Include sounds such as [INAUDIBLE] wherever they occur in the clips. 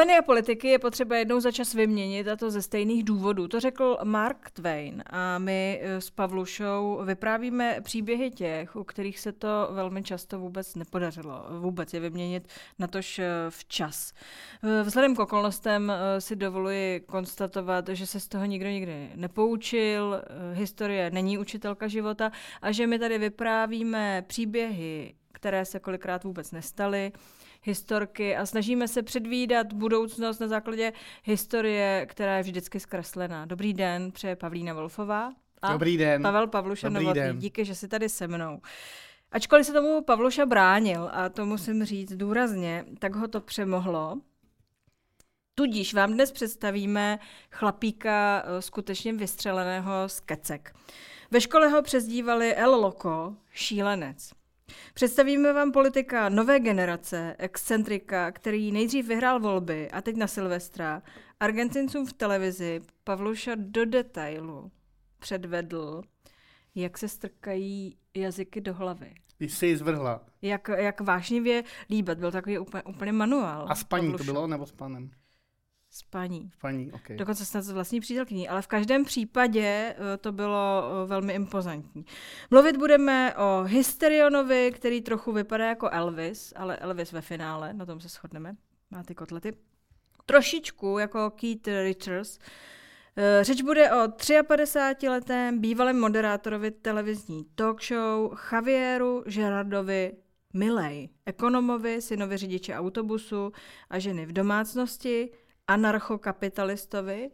Bubliny a politiky je potřeba jednou za čas vyměnit a to ze stejných důvodů. To řekl Mark Twain a my eh, s Pavlušou vyprávíme příběhy těch, u kterých se to velmi často vůbec nepodařilo. Vůbec je vyměnit na tož eh, včas. Eh, vzhledem k okolnostem si dovoluji konstatovat, že se z toho nikdo nikdy nepoučil, historie není učitelka života a že my tady vyprávíme příběhy, které se kolikrát vůbec nestaly, historky a snažíme se předvídat budoucnost na základě historie, která je vždycky zkreslená. Dobrý den, přeje Pavlína Wolfová. A Dobrý den. Pavel Pavluša Novotný. Díky, že jsi tady se mnou. Ačkoliv se tomu Pavluša bránil, a to musím říct důrazně, tak ho to přemohlo. Tudíž vám dnes představíme chlapíka eh, skutečně vystřeleného z kecek. Ve škole ho přezdívali El Loco, šílenec. Představíme vám politika nové generace, excentrika, který nejdřív vyhrál volby a teď na Silvestra, Argentincům v televizi Pavluša do detailu předvedl, jak se strkají jazyky do hlavy. Když se ji zvrhla. Jak, jak vášnivě líbat, byl takový úplně, úplně manuál. A s paní Pavluša. to bylo, nebo s panem? S paní. S paní, okay. Dokonce snad s vlastní přítelkyní, ale v každém případě eh, to bylo eh, velmi impozantní. Mluvit budeme o Hysterionovi, který trochu vypadá jako Elvis, ale Elvis ve finále, na tom se shodneme, má ty kotlety. Trošičku jako Keith Richards. Eh, řeč bude o 53-letém bývalém moderátorovi televizní talk show Javieru Gerardovi Milej, ekonomovi, synovi řidiče autobusu a ženy v domácnosti, anarchokapitalistovi,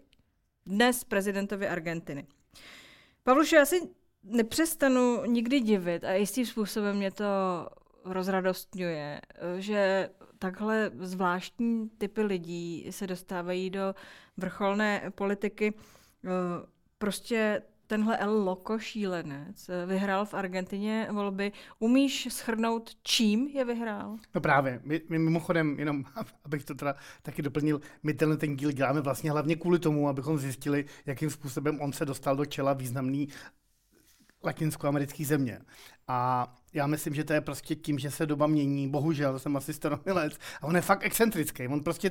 dnes prezidentovi Argentiny. Pavlušu, já si nepřestanu nikdy divit a jistým způsobem mě to rozradostňuje, že takhle zvláštní typy lidí se dostávají do vrcholné politiky. Prostě tenhle El Loco šílenec eh, vyhrál v Argentině volby. Umíš schrnout, čím je vyhrál? No právě. My, my mimochodem, jenom [LAUGHS] abych to teda taky doplnil, my tenhle ten díl děláme vlastně hlavně kvůli tomu, abychom zjistili, jakým způsobem on se dostal do čela významný latinskoamerický země. A já myslím, že to je prostě tím, že se doba mění. Bohužel jsem asi staromělec. A on je fakt excentrický. On prostě,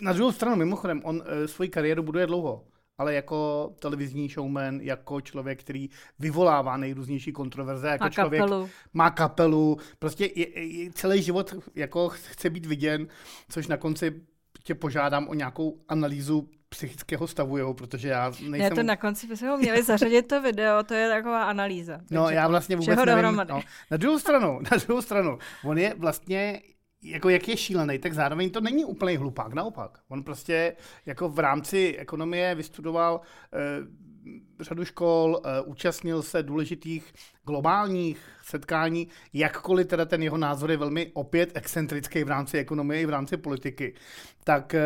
na druhou stranu, mimochodem, on e, svoji kariéru buduje dlouho ale jako televizní showman, jako člověk, který vyvolává nejrůznější kontroverze, jako má člověk kapelu. má kapelu, prostě je, je, celý život jako chce být viděn, což na konci tě požádám o nějakou analýzu psychického stavu jeho, protože já nejsem... Ne, to na konci bychom ho měli zařadit to video, to je taková analýza. No, já vlastně vůbec nevím. No, na druhou stranu, na druhou stranu, on je vlastně jako jak je šílený, tak zároveň to není úplně hlupák, naopak. On prostě jako v rámci ekonomie vystudoval eh, řadu škol, eh, účastnil se důležitých globálních setkání, jakkoliv teda ten jeho názor je velmi opět excentrický v rámci ekonomie i v rámci politiky, tak eh,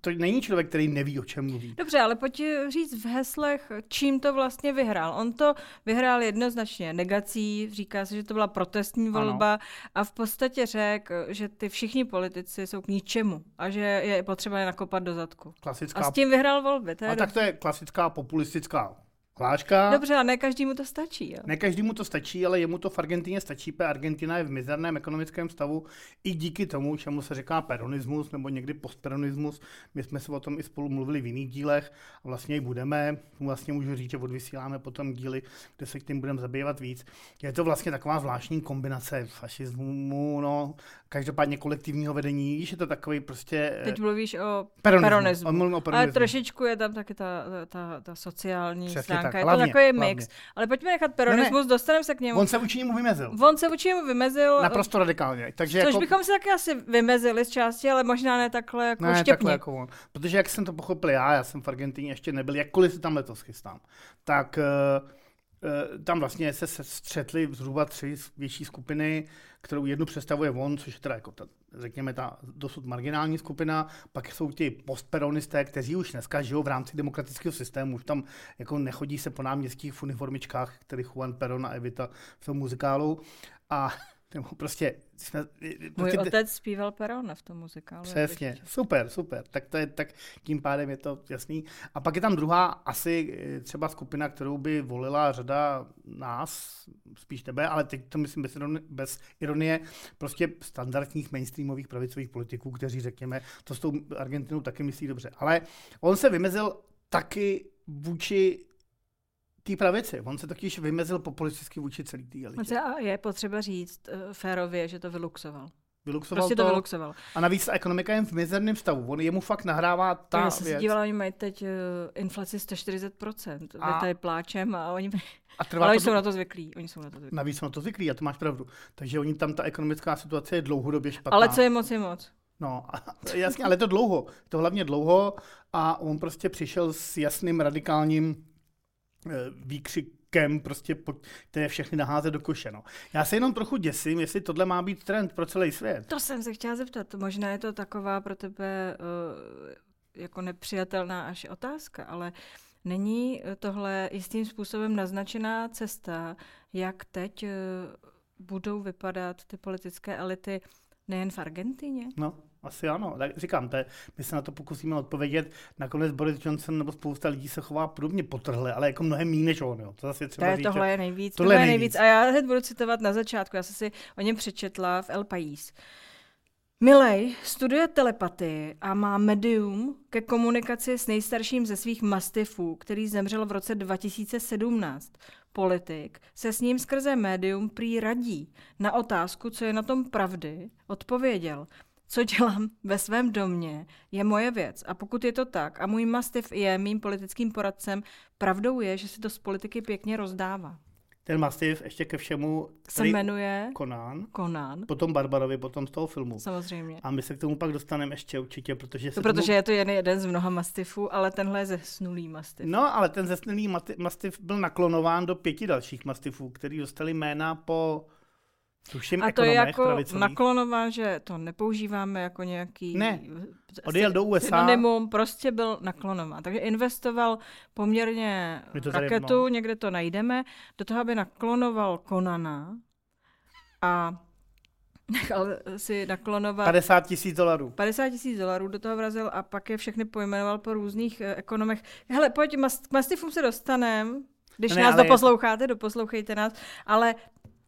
to není člověk, který neví, o čem mluví. Dobře, ale pojď říct v heslech, čím to vlastně vyhrál. On to vyhrál jednoznačně negací, říká se, že to byla protestní volba ano. a v podstatě řekl, že ty všichni politici jsou k ničemu a že je potřeba je nakopat do zadku. Klasická... A s tím vyhrál volby. To je a tak to je klasická populistická Hláška. Dobře, a ne každému to stačí. Jo? Ne každému to stačí, ale jemu to v Argentině stačí, protože Argentina je v mizerném ekonomickém stavu i díky tomu, čemu se říká peronismus nebo někdy postperonismus. My jsme se o tom i spolu mluvili v jiných dílech a vlastně i budeme. Vlastně můžu říct, že odvysíláme potom díly, kde se k tím budeme zabývat víc. Je to vlastně taková zvláštní kombinace fašismu, no, každopádně kolektivního vedení, víš, je to takový prostě... Teď mluvíš o peronismu. peronismu. O peronismu. Ale trošičku je tam taky ta, ta, ta sociální Přesně stránka. Tak, je hlavně, to takový hlavně. mix. Ale pojďme nechat peronismus, ne, ne. dostaneme se k němu. On se vůči němu vymezil. On se vůči němu vymezil. Naprosto radikálně. Takže což jako... bychom se taky asi vymezili z části, ale možná ne takhle jako ne, štěpně. takhle jako on. Protože jak jsem to pochopil já, já jsem v Argentině ještě nebyl, jakkoliv se tam letos chystám, tak uh, tam vlastně se střetly zhruba tři větší skupiny, kterou jednu představuje on, což je teda jako ta, řekněme ta dosud marginální skupina, pak jsou ti postperonisté, kteří už dneska žijou v rámci demokratického systému, už tam jako nechodí se po náměstích v uniformičkách, který Juan Perón a Evita v tom muzikálu. A nebo prostě... Jsme, Můj prostě, otec zpíval Perona v tom muzikálu. Přesně, super, super. Tak, to je, tak tím pádem je to jasný. A pak je tam druhá asi eh, třeba skupina, kterou by volila řada nás, spíš tebe, ale teď to myslím bez ironie, bez ironie prostě standardních mainstreamových pravicových politiků, kteří řekněme, to s tou Argentinou taky myslí dobře. Ale on se vymezil taky vůči té pravici. On se totiž vymezil populisticky vůči celý té elitě. A je potřeba říct uh, férově, že to vyluxoval. Vyluxoval Prostě to, to vyluxoval. A navíc ta ekonomika je v mizerném stavu. On jemu fakt nahrává ta Já jsem věc. se dívala, oni mají teď uh, inflaci 140%. A... Tady pláčem a oni... A trvá Ale oni to jsou dl- na to zvyklí. Oni jsou na to zvyklí. Navíc jsou na to zvyklí, a to máš pravdu. Takže oni tam ta ekonomická situace je dlouhodobě špatná. Ale co je moc, je moc. No, [LAUGHS] jasně, ale je to dlouho. To hlavně dlouho a on prostě přišel s jasným radikálním eh, výkřikem, prostě, po- které všechny naházet do koše. No. Já se jenom trochu děsím, jestli tohle má být trend pro celý svět. To jsem se chtěla zeptat. Možná je to taková pro tebe uh, jako nepřijatelná až otázka, ale není eh, tohle jistým způsobem naznačená cesta, jak teď uh, budou vypadat ty politické elity nejen v Argentině? No, asi ano. Tak říkám, to je, my se na to pokusíme odpovědět. Nakonec Boris Johnson nebo spousta lidí se chová podobně potrhle, ale jako mnohem méně než on. Jo. To zase je To třeba je, říct, tohle je nejvíc. tohle Tohle je nejvíc. nejvíc. A já hned budu citovat na začátku. Já jsem si o něm přečetla v El País. Milej studuje telepatii a má medium ke komunikaci s nejstarším ze svých mastifů, který zemřel v roce 2017. Politik se s ním skrze médium prý radí. Na otázku, co je na tom pravdy, odpověděl. Co dělám ve svém domě, je moje věc. A pokud je to tak, a můj mastif je mým politickým poradcem, pravdou je, že si to z politiky pěkně rozdává. Ten Mastiff ještě ke všemu Se jmenuje Conan, Conan, potom Barbarovi, potom z toho filmu. samozřejmě. A my se k tomu pak dostaneme ještě určitě, protože To protože tomu... je to jen jeden z mnoha mastifů, ale tenhle je zesnulý mastif. No, ale ten zesnulý Mastiff byl naklonován do pěti dalších Mastifů, který dostali jména po tuším A to je jako pravicových. naklonován, že to nepoužíváme jako nějaký... Ne. asi Odjel do USA. Synonymum, prostě byl naklonován. Takže investoval poměrně raketu, no. někde to najdeme, do toho, aby naklonoval Konana a nechal si naklonovat 50 tisíc dolarů. 50 tisíc dolarů do toho vrazil a pak je všechny pojmenoval po různých eh, ekonomech. Hele, pojď, k mastifům se dostanem, když Ne, ne, nás ale doposloucháte, doposlouchejte nás, ale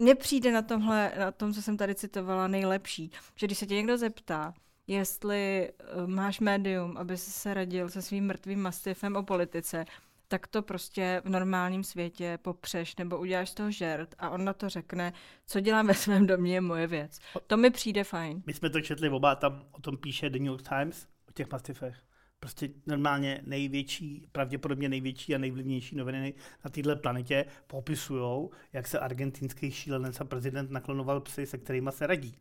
mně přijde na tomhle, na tom, co jsem tady citovala, nejlepší, že když se tě někdo zeptá, jestli eh, máš médium, aby se radil se svým mrtvým mastifem o politice, tak to prostě v normálním světě popřeš nebo uděláš z toho žert a on na to řekne, co dělám ve svém domě je moje věc. To mi přijde fajn. My jsme to četli oba, tam o tom píše The New York Times, o těch Mastifech. Prostě normálně největší, pravděpodobně největší a nejvlivnější noviny na této planetě popisují, jak se argentinský šílenec a prezident naklonoval psy, se kterými se radí.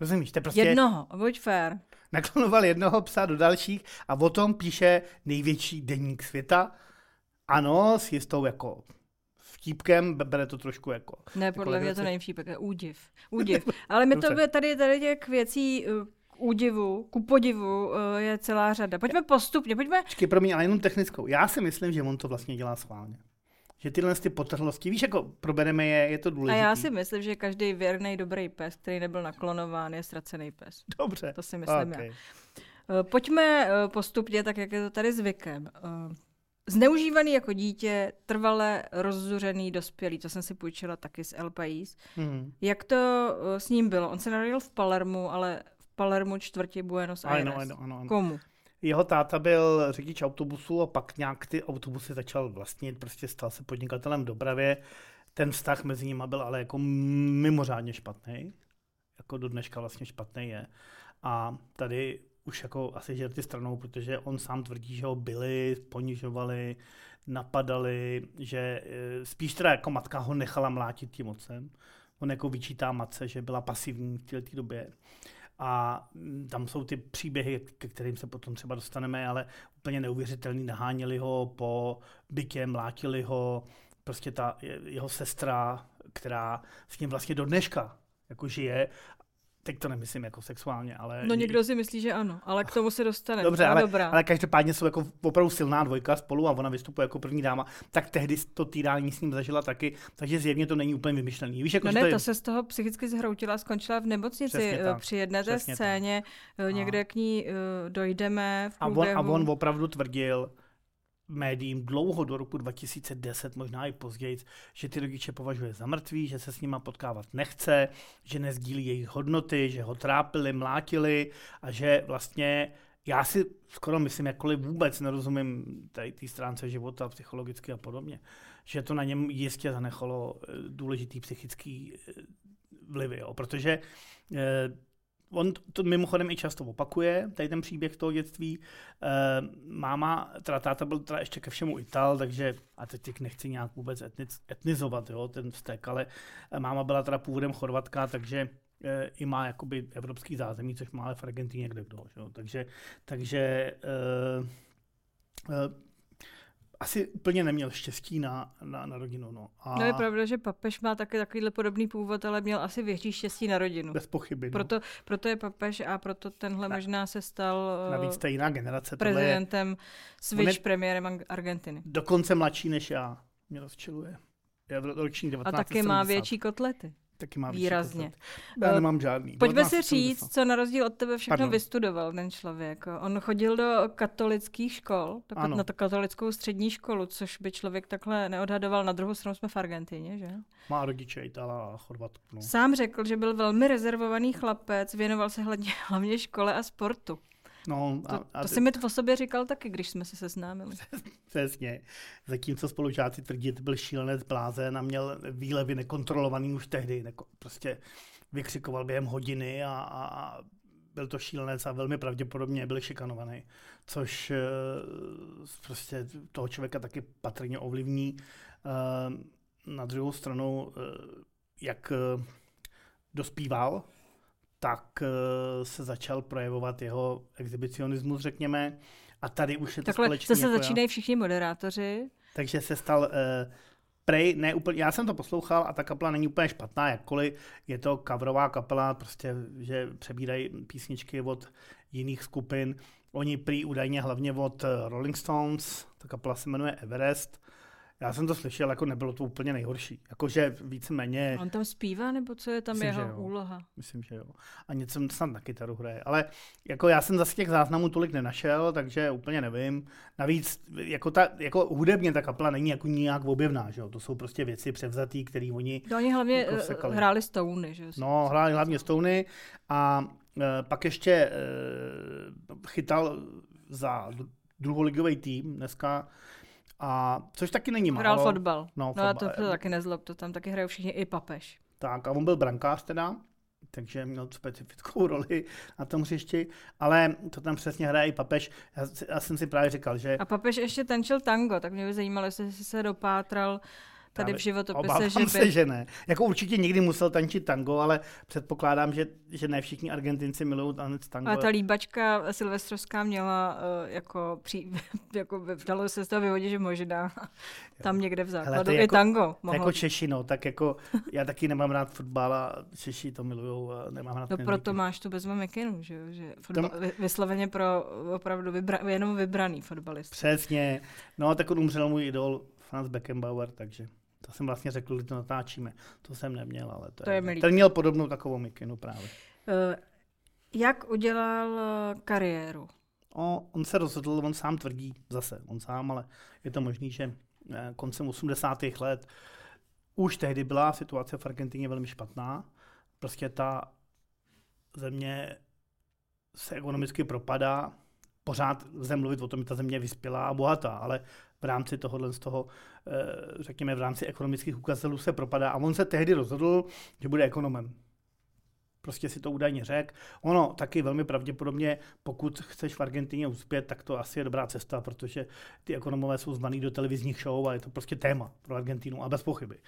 Rozumíš? To je prostě Jednoho, buď fair. naklonoval jednoho psa do dalších a o tom píše největší deník světa. Ano, s jistou jako vtípkem, bere to trošku jako Ne, podle mě to není je údiv. Údiv. [LAUGHS] Ale my to tady, tady těch věcí eh, údivu, ku podivu eh, je celá řada. Pojďme postupně, pojďme. Počkej, promiň, ale jenom technickou. Já si myslím, že on to vlastně dělá schválně. Že tyhle ty potrhlosti, víš, jako probereme je, je to A důležité. já si myslím, že každý věrný dobrý pes, který nebyl naklonován, je ztracený pes. Dobře. To si myslím okay. já. Eh, Pojďme eh, postupně, tak jak je to tady zvykem. Zneužívaný jako dítě, trvale rozzuřený dospělý, to jsem si půjčila taky z El País. Hmm. Jak to s ním bylo? On se narodil v Palermu, ale v Palermu čtvrti Buenos Aires. Ano, ano, ano, ano. Komu? Jeho táta byl řidič autobusu a pak nějak ty autobusy začal vlastnit, prostě stal se podnikatelem v dopravě. Ten vztah mezi nimi byl ale jako mimořádně špatný. Jako do dneška vlastně špatný je. A tady už jako asi žerty stranou, protože on sám tvrdí, že ho byli, ponižovali, napadali, že eh, spíš teda jako matka ho nechala mlátit tím mocem. On jako vyčítá matce, že byla pasivní v této době. A mm, tam jsou ty příběhy, ke kterým se potom třeba dostaneme, ale úplně neuvěřitelný. Naháněli ho po bytě, mlátili ho, prostě ta je- jeho sestra, která s ním vlastně do dneška jako žije. Teď to nemyslím jako sexuálně, ale... No někdo si myslí, že ano, ale k tomu se dostane. Dobře, ale, ale, dobrá. ale každopádně jsou jako opravdu silná dvojka spolu a ona vystupuje jako první dáma, tak tehdy to týrání s ním zažila taky, takže zjevně to není úplně vymyšlený. Víš, jako, No že ne, to, je, to se z toho psychicky zhroutila a skončila v nemocnici. Eh, tak, Při jedné té přesně tak. scéně eh, někde k ní eh, dojdeme v a, on, a on opravdu tvrdil, médiím dlouho do roku 2010, možná i později, že ty rodiče považuje za mrtvý, že se s nima potkávat nechce, že nezdílí jejich hodnoty, že ho trápili, mlátili a že vlastně já si skoro myslím, jakkoliv vůbec nerozumím té stránce života psychologicky a podobně, že to na něm jistě zanechalo eh, důležitý psychický eh, vlivy, jo, protože eh, on to mimochodem i často opakuje, tady ten příběh toho dětství. E, máma, teda táta byl teda ještě ke všemu Ital, takže, a teď těch nechci nějak vůbec etnic, etnizovat, jo, ten vztek, ale máma byla teda původem Chorvatka, takže e, i má jakoby evropský zázemí, což má ale v Argentíně kde kdo, jo. takže, takže asi úplně neměl štěstí na, na, na rodinu. No. A... no je pravda, že papež má taky takovýhle podobný původ, ale měl asi větší štěstí na rodinu. Bez pochyby. No. Proto, proto je papež a proto tenhle na, možná se stal navíc to jiná generace. prezidentem, je, switch premiérem Argentiny. Dokonce mladší než já. Mě rozčiluje. Je roční 1970. A taky má větší kotlety. Taky má Výrazně. Já nemám žádný. Pojďme si říct, co na rozdíl od tebe všechno Pardon. vystudoval ten člověk. On chodil do katolických škol, ano. na to katolickou střední školu, což by člověk takhle neodhadoval. Na druhou stranu jsme v Argentině, že? Má rodiče Itala a Chorvatku. No. Sám řekl, že byl velmi rezervovaný chlapec, věnoval se hlavně, hlavně škole a sportu. No, a, to, to jsi mi to o sobě říkal taky, když jsme se seznámili. [LAUGHS] Přesně. Zatímco spolužáci tvrdí, že byl šílenec blázen a měl výlevy nekontrolovaný už tehdy. Neko, prostě vykřikoval během hodiny a, a, a byl to šílenec a velmi pravděpodobně byl šikanovaný, což e, prostě toho člověka taky patrně ovlivní. E, na druhou stranu, e, jak dospíval, tak uh, se začal projevovat jeho exhibicionismus, řekněme. A tady už je to Takhle společný. se jako začínají všichni moderátoři. Takže se stal uh, prej, ne úplně, já jsem to poslouchal a ta kapela není úplně špatná, jakkoliv je to coverová kapela, prostě, že přebírají písničky od jiných skupin. Oni prý údajně hlavně od eh, Rolling Stones, ta kapela se jmenuje Everest, já jsem to slyšel, jako nebylo to úplně nejhorší. Jakože víceméně... On tam zpívá, nebo co je tam Myslím, jeho úloha? Myslím, že jo. A něco snad na kytaru hraje. Ale jako já jsem zase těch záznamů tolik nenašel, takže úplně nevím. Navíc jako, ta, jako hudebně ta kapela není jako nijak objevná, že jo. To jsou prostě věci převzatý, které oni to oni hlavně jako sekali. hráli Stony, že jo. No, hráli hlavně Stony a e, pak ještě e, chytal za druholigový tým dneska a což taky není málo. Hrál fotbal. No, fotbal. no to, to taky nezlob, to tam taky hrajou všichni, i papež. Tak a on byl brankář teda, takže měl specifickou [LAUGHS] roli na tom hřišti, ale to tam přesně hraje i papež. Já, já jsem si právě říkal, že... A papež ještě tančil tango, tak mě by zajímalo, jestli jsi se dopátral tady v životopise, že by... se, že ne. Jako určitě někdy musel tančit tango, ale předpokládám, že, že ne všichni Argentinci milují tanec tango. A ta líbačka silvestrovská měla uh, jako, při, [LAUGHS] jako dalo se z toho vyvodit, že možná tam někde v základu Hele, jako, tango. Mohlo. Jako Češi, no, tak jako já taky nemám rád fotbal a Češi to milují a nemám rád No proto máš tu bezva Mekinu, že, že fotbal, Tom... vysloveně pro opravdu vybra, jenom vybraný fotbalist. Přesně. No tak on umřel můj idol Franz Beckenbauer, takže to jsem vlastně řekl, když to natáčíme. To jsem neměl, ale to, to je, je milý. Ten měl podobnou takovou mikinu právě. Uh, jak udělal eh, kariéru? O, on se rozhodl, on sám tvrdí, zase on sám, ale je to možný, že eh, koncem 80. let už tehdy byla situace v Argentině velmi špatná. Prostě ta země se ekonomicky propadá, pořád lze mluvit o tom, že ta země je vyspělá a bohatá, ale v rámci tohohle z toho, eh, řekněme, v rámci ekonomických ukazatelů se propadá. A on se tehdy rozhodl, že bude ekonomem. Prostě si to údajně řekl. Ono taky velmi pravděpodobně, pokud chceš v Argentině uspět, tak to asi je dobrá cesta, protože ty ekonomové jsou zvaný do televizních show a je to prostě téma pro Argentinu a bez pochyby.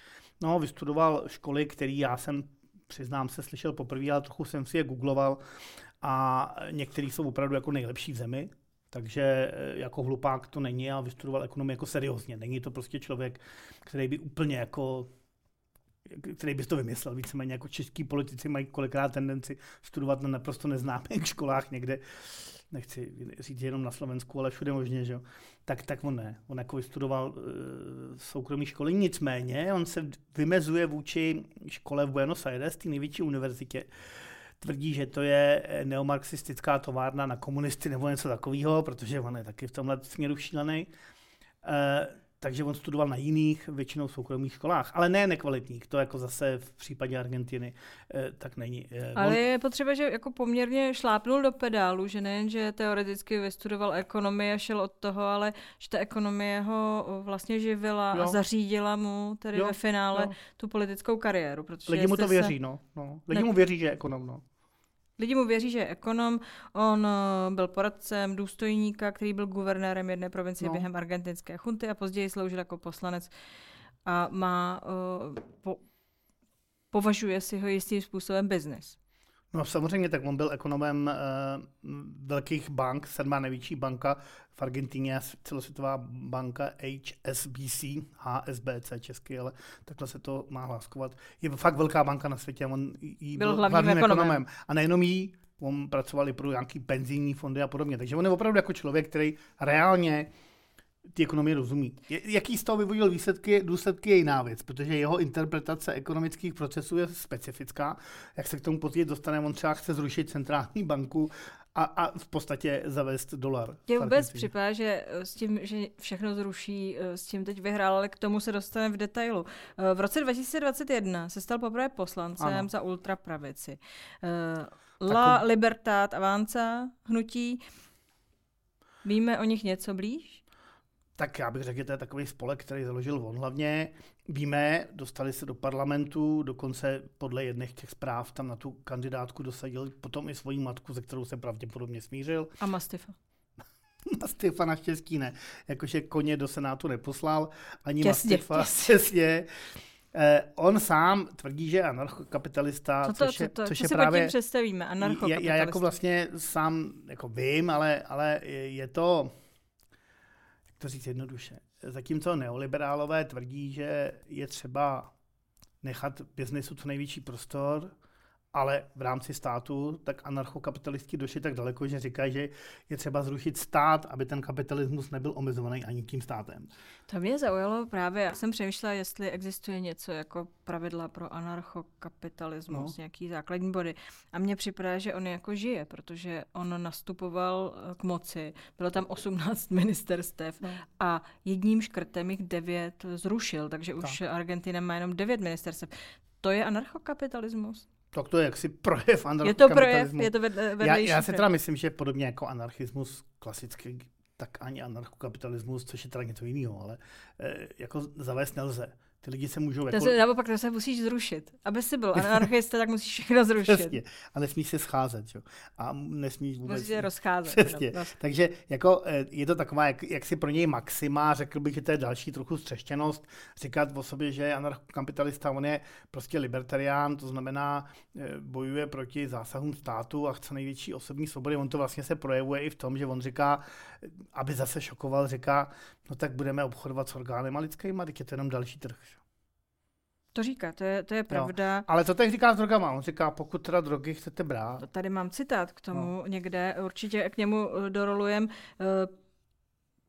No, vystudoval školy, který já jsem přiznám se, slyšel poprvé, ale trochu jsem si je googloval a některý jsou opravdu jako nejlepší v zemi, takže eh, jako hlupák to není a vystudoval ekonomii jako seriózně. Není to prostě člověk, který by úplně jako který bys to vymyslel. Víceméně jako český politici mají kolikrát tendenci studovat na naprosto neznámých [LAUGHS] školách někde, nechci říct jenom na Slovensku, ale všude možně, že jo. Tak, tak on ne. On jako vystudoval uh, soukromý školy, nicméně on se vymezuje vůči škole v Buenos Aires, té největší univerzitě, tvrdí, že to je eh, neomarxistická továrna na komunisty nebo něco takového, protože on je taky v tomhle směru šílený. Takže on studoval na jiných, většinou soukromých školách, ale ne nekvalitních, to jako zase v případě Argentiny eh, tak není. Eh, ale on... je potřeba, že jako poměrně šlápnul do pedálu, že nejen, že teoreticky vystudoval ekonomii a šel od toho, ale že ta ekonomie ho vlastně živila jo. a zařídila mu tedy jo, ve finále jo. tu politickou kariéru. Protože Lidi mu to věří, se... no. no. Lidi ne... mu věří, že je ekonom, no. Lidi mu věří, že je ekonom. On uh, byl poradcem důstojníka, který byl guvernérem jedné provincie no. během argentinské chunty a později sloužil jako poslanec a má, uh, po, považuje si ho jistým způsobem biznis. No samozřejmě, tak on byl ekonomem uh, velkých bank, sedmá největší banka v Argentině, celosvětová banka HSBC, HSBC česky, ale takhle se to má hláskovat. Je fakt velká banka na světě, on jí byl, byl hlavním, hlavním ekonomem. ekonomem. A nejenom jí, on pracoval i pro nějaký penzijní fondy a podobně. Takže on je opravdu jako člověk, který reálně uh, ty ekonomie rozumí. Jaký z toho vyvodil výsledky, důsledky je jiná věc, protože jeho interpretace ekonomických procesů je specifická. Jak se k tomu později dostane, on třeba chce zrušit centrální banku a, a v podstatě zavést dolar. Tě vůbec připadá, že eh, s tím, že všechno zruší, eh, s tím teď vyhrál, ale k tomu se dostane v detailu. Eh, v roce 2021 se stal poprvé poslancem ano. za ultrapravici. La Takový... Libertad Avanza hnutí. Víme o nich něco blíž? Tak já bych řekl, že to je takový spolek, který založil on hlavně. Víme, dostali se do parlamentu, dokonce podle jedných těch zpráv tam na tu kandidátku dosadil potom i svoji matku, ze kterou se pravděpodobně smířil. A Mastifa. [LAUGHS] Mastifa naštěstí ne. Jakože koně do Senátu neposlal, ani těsně, Mastifa. [LAUGHS] Těsně. Eh, on sám tvrdí, že je anarchokapitalista, co to, což, je, co to, což co je právě... představíme, anarchokapitalista. Já, já jako vlastně sám jako vím, ale, ale je to to říct jednoduše. Zatímco neoliberálové tvrdí, že je třeba nechat biznesu co největší prostor, ale v rámci státu, tak anarchokapitalisti došli tak daleko, že říkají, že je třeba zrušit stát, aby ten kapitalismus nebyl omezovaný ani tím státem. To mě zaujalo právě, já jsem přemýšlela, jestli existuje něco jako pravidla pro anarchokapitalismus, no. nějaký základní body. A mně připadá, že on jako žije, protože on nastupoval eh, k moci, bylo tam 18 [LAUGHS] ministerstev no. a jedním škrtem jich devět zrušil, takže tak. už Argentina má jenom devět ministerstev. To je anarchokapitalismus? Tak to je jaksi projev anarchokapitalismu. Je to projev, je to vedlejší. Já, já si teda myslím, že podobně jako anarchismus klasický, tak ani anarchokapitalismus, což je teda něco jiného, ale e, jako zavést nelze. Ty lidi se můžou... To jako... se, naopak to se musíš zrušit. Aby si byl anarchista, tak musíš všechno zrušit. Přesně. A nesmíš se scházet. Jo? A nesmíš vůbec... Musíš se rozcházet. Přesně. No, Takže jako, eh, je to taková, jak, jak si pro něj maxima, řekl bych, že to je další trochu střeštěnost, říkat o sobě, že je anarchokapitalista, on je prostě libertarián, to znamená, eh, bojuje proti zásahům státu a chce největší osobní svobody. On to vlastně se projevuje i v tom, že on říká, aby zase šokoval, říká, no tak budeme obchodovat s orgány lidskými, tak je to jenom další trh. To říká, to je, to je pravda. Jo. Ale to teď říká s drogama. On říká, pokud teda drogy chcete brát. Tady mám citát k tomu no. někde, určitě k němu eh, dorolujem. Eh,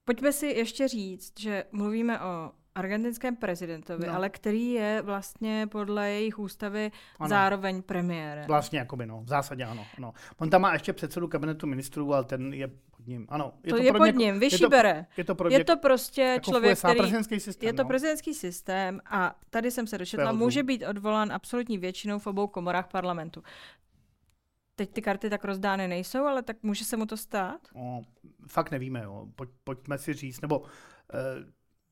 pojďme si ještě říct, že mluvíme o argentinském prezidentovi, no. ale který je vlastně podle jejich ústavy ano. zároveň premiérem. Vlastně, jakoby, no, v zásadě ano, ano. On tam má ještě předsedu kabinetu ministrů, ale ten je pod ním. Ano, je to, to je pod ním, vyšší je to, bere. Je to, je to prostě jako člověk, který... prezidentský systém, je to no. prezidentský systém a tady jsem se dočetla, může být odvolán absolutní většinou v obou komorách parlamentu. Teď ty karty tak rozdány nejsou, ale tak může se mu to stát? No, fakt nevíme, jo. Pojď, pojďme si říct, nebo uh,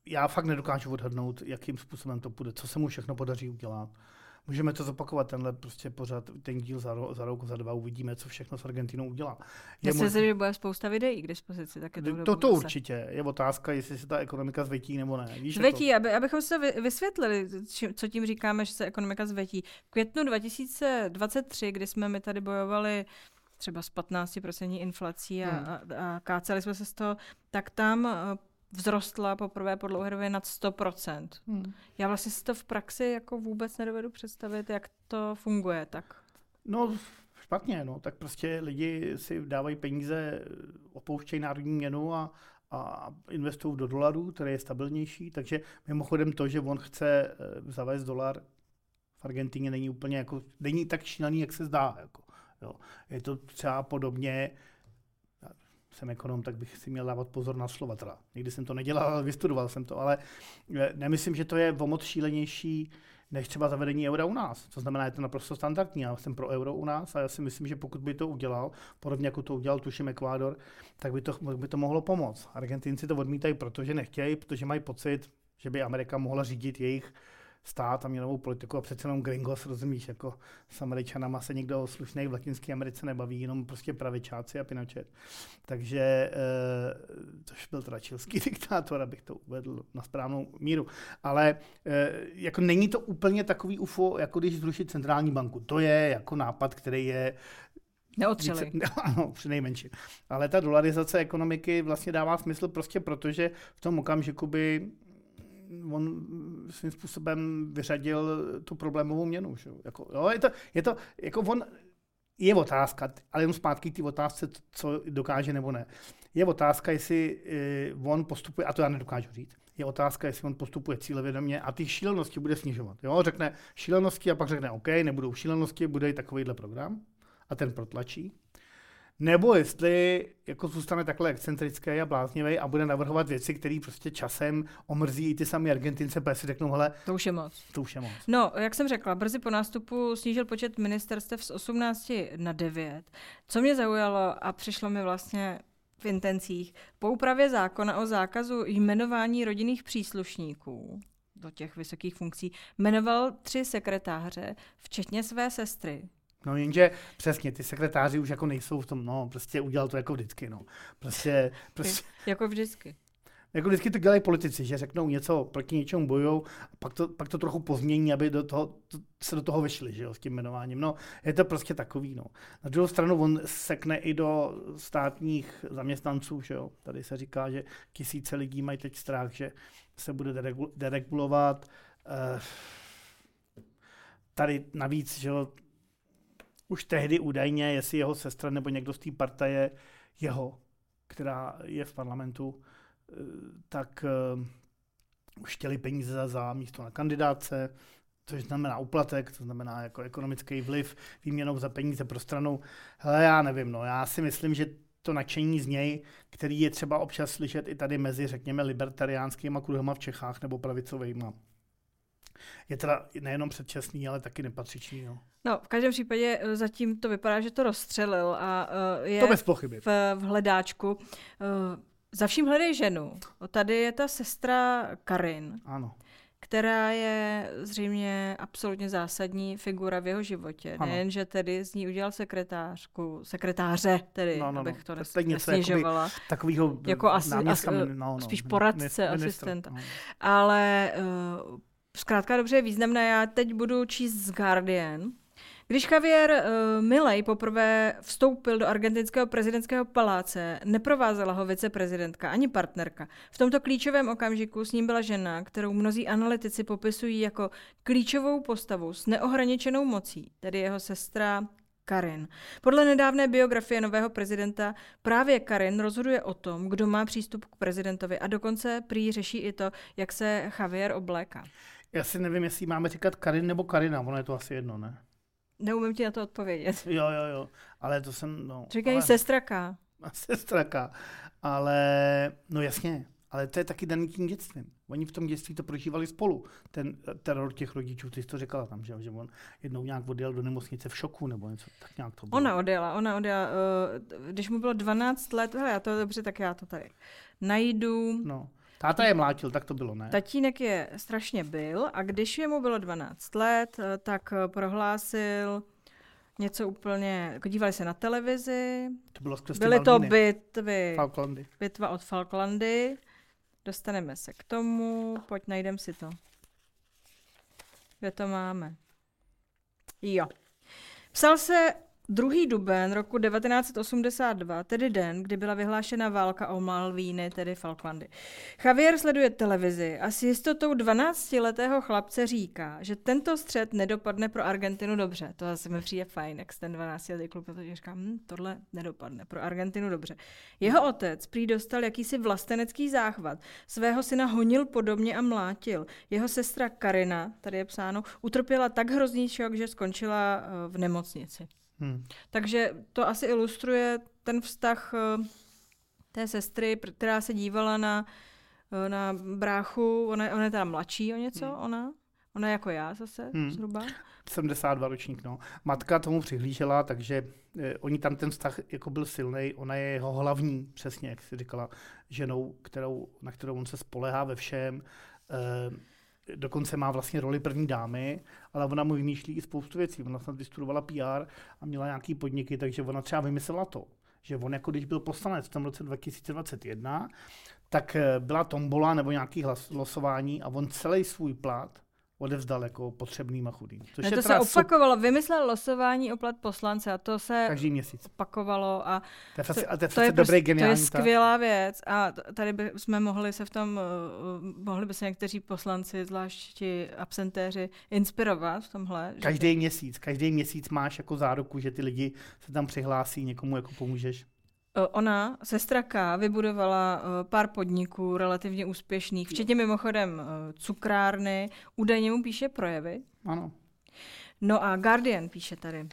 já fakt nedokážu odhadnout, jakým způsobem to půjde, co se mu všechno podaří udělat. Můžeme to zopakovat, tenhle prostě pořád, ten díl za, ro, za rok, za dva uvidíme, co všechno s Argentinou udělá. Myslím mož... si, že bude spousta videí k dispozici. Tak to, to, to určitě. Je otázka, jestli se ta ekonomika zvetí nebo ne. Víš, zvetí, jako... aby, abychom se vysvětlili, co tím říkáme, že se ekonomika zvetí. V květnu 2023, kdy jsme my tady bojovali třeba s 15% inflací a, hmm. a, a káceli jsme se z toho, tak tam vzrostla poprvé po dlouhé době nad 100%. Hmm. Já vlastně si to v praxi jako vůbec nedovedu představit, jak to funguje tak. No špatně, no, tak prostě lidi si dávají peníze, opouštějí národní měnu a, a investují do dolarů, který je stabilnější, takže mimochodem to, že on chce eh, zavést dolar v Argentině není úplně jako, není tak šílený, jak se zdá. Jako, jo. Je to třeba podobně, jsem ekonom, tak bych si měl dávat pozor na slova. Teda. Nikdy jsem to nedělal, ale vystudoval jsem to, ale eh, nemyslím, že to je o moc šílenější než třeba zavedení eura u nás. To znamená, je to naprosto standardní. Já jsem pro euro u nás a já si myslím, že pokud by to udělal, podobně jako to udělal tuším Ekvádor, tak by to, by to mohlo pomoct. Argentinci to odmítají, protože nechtějí, protože mají pocit, že by Amerika mohla řídit jejich stát a měnovou politiku a přece jenom gringos, rozumíš, jako s Američanama se nikdo slušný v Latinské Americe nebaví, jenom prostě pravičáci a Pinochet. Takže, e, což byl teda čilský [LAUGHS] diktátor, abych to uvedl na správnou míru. Ale e, jako není to úplně takový UFO, jako když zrušit centrální banku. To je jako nápad, který je Neotřeli. [LAUGHS] Ano, přinejmenším. Ale ta dolarizace ekonomiky vlastně dává smysl prostě protože v tom okamžiku by on svým způsobem vyřadil tu problémovou měnu. Že? Jako, jo, je to, je to, jako on, je otázka, ale jenom zpátky k té otázce, co dokáže nebo ne. Je otázka, jestli uh, on postupuje, a to já nedokážu říct, je otázka, jestli on postupuje cílevědomě a ty šílenosti bude snižovat. Jo? Řekne šílenosti a pak řekne OK, nebudou šílenosti, bude i takovýhle program a ten protlačí. Nebo jestli jako zůstane takhle excentrický a bláznivý a bude navrhovat věci, které prostě časem omrzí i ty samé Argentince, protože si řeknou, hele, to už je moc. To už je moc. No, jak jsem řekla, brzy po nástupu snížil počet ministerstev z 18 na 9. Co mě zaujalo a přišlo mi vlastně v intencích, po úpravě zákona o zákazu jmenování rodinných příslušníků do těch vysokých funkcí jmenoval tři sekretáře, včetně své sestry, No jenže přesně, ty sekretáři už jako nejsou v tom, no, prostě udělal to jako vždycky, no. Prostě, [LAUGHS] prostě jako vždycky. Jako vždycky to dělají politici, že řeknou něco, proti něčemu bojují, a pak to, pak to trochu pozmění, aby do toho, to, se do toho vyšli, že jo, s tím jmenováním. No, je to prostě takový, no. Na druhou stranu on sekne i do státních zaměstnanců, že jo. Tady se říká, že tisíce lidí mají teď strach, že se bude deregulovat. Eh, tady navíc, že jo, už tehdy údajně, jestli jeho sestra nebo někdo z té partaje jeho, která je v parlamentu, eh, tak uh, už chtěli peníze za místo na kandidáce, což znamená uplatek, to znamená jako ekonomický vliv, výměnou za peníze pro stranu. Hele, já nevím, no, já si myslím, že to nadšení z něj, který je třeba občas slyšet i tady mezi, řekněme, libertariánskýma kruhama v Čechách nebo pravicovejma, je teda nejenom předčasný, ale taky nepatřičný. No. no, v každém případě eh, zatím to vypadá, že to rozstřelil a uh, je to bez pochyby. V, v hledáčku. Uh, za vším hledej ženu. Tady je ta sestra Karin. Ano která je zřejmě absolutně zásadní figura v jeho životě. Ano. Nejen, že tedy z ní udělal sekretářku, sekretáře, tedy, no, no, abych to nes, nesnižovala. Jakoby, takovýho jako asi, náměstka, as, no, no, spíš poradce, ministr, asistenta. No. Ale uh, zkrátka dobře je významné. Já teď budu číst z Guardian. Když Javier uh, Milei poprvé vstoupil do argentinského prezidentského paláce, neprovázela ho viceprezidentka ani partnerka. V tomto klíčovém okamžiku s ním byla žena, kterou mnozí analytici popisují jako klíčovou postavu s neohraničenou mocí, tedy jeho sestra Karin. Podle nedávné biografie nového prezidenta právě Karin rozhoduje o tom, kdo má přístup k prezidentovi a dokonce prý řeší i to, jak se Javier obléká. Já si nevím, jestli máme říkat Karin nebo Karina, ono je to asi jedno, ne? Neumím ti na to odpovědět. Jo, jo, jo, ale to jsem, no. Říkají ale... sestraka. [LAUGHS] Sestraka, ale, no jasně, ale to je taky daný tím dětstvím. Oni v tom dětství to prožívali spolu, ten teror těch rodičů, ty jsi to říkala tam, že, že on jednou nějak odjel do nemocnice v šoku nebo něco, tak nějak to bylo. Ona odjela, ona odjela, uh, když mu bylo 12 let, hele, já to dobře, tak já to tady najdu. No. Táta je mlátil, tak to bylo, ne? Tatínek je strašně byl a když mu bylo 12 let, eh, tak eh, prohlásil něco úplně, jako dívali se na televizi, to bylo byly to bitvy, Falklandy. bitva od Falklandy, dostaneme se k tomu, pojď najdem si to. Kde to máme? Jo. Psal se 2. duben roku 1982, tedy den, kdy byla vyhlášena válka o Malvíny, tedy Falklandy. Javier sleduje televizi a s jistotou 12-letého chlapce říká, že tento střed nedopadne pro Argentinu dobře. To zase mi přijde fajn, jak ten 12-letý kluk to říká, hm, tohle nedopadne pro Argentinu dobře. Jeho otec prý dostal jakýsi vlastenecký záchvat, svého syna honil podobně a mlátil. Jeho sestra Karina, tady je psáno, utrpěla tak hrozný šok, že skončila eh, v nemocnici. Hmm. Takže to asi ilustruje ten vztah uh, té sestry, která se dívala na, eh, na bráchu, ona, ona je teda mladší o něco, Hmm. ona? Ona je jako já zase, Hmm. zhruba. 72 ročník, no. Matka tomu přihlížela, takže eh, oni tam ten vztah jako byl silný. Ona je jeho hlavní, přesně jak si říkala, ženou, kterou, na kterou on se spolehá ve všem. Eh, dokonce má vlastně roli první dámy, ale ona mu vymýšlí i spoustu věcí. Ona snad vystudovala PR a měla nějaký podniky, takže ona třeba vymyslela to, že on jako když byl poslanec v tom roce 2021, tak eh, byla tombola nebo nějaký hlas, losování a on celý svůj plat odevzdal jako potřebným a chudým. Což Ne, je to se teda super- opakovalo, vymyslel losování o plat poslance a to se každý měsíc. opakovalo a To je, fakt, a to je, to je, dobrý, prostě, to je skvělá věc a tady by jsme mohli se v tom, uh, mohli by se někteří poslanci, zvlášť ti absentéři, inspirovat v tomhle. že- Každý měsíc, každý měsíc máš jako záruku, že ty lidi se tam přihlásí, někomu jako pomůžeš. Eh, Ona, sestra K, vybudovala eh, pár podniků relativně úspěšných, včetně mimochodem eh, cukrárny, údajně mu píše projevy. Ano. No a Guardian píše tady.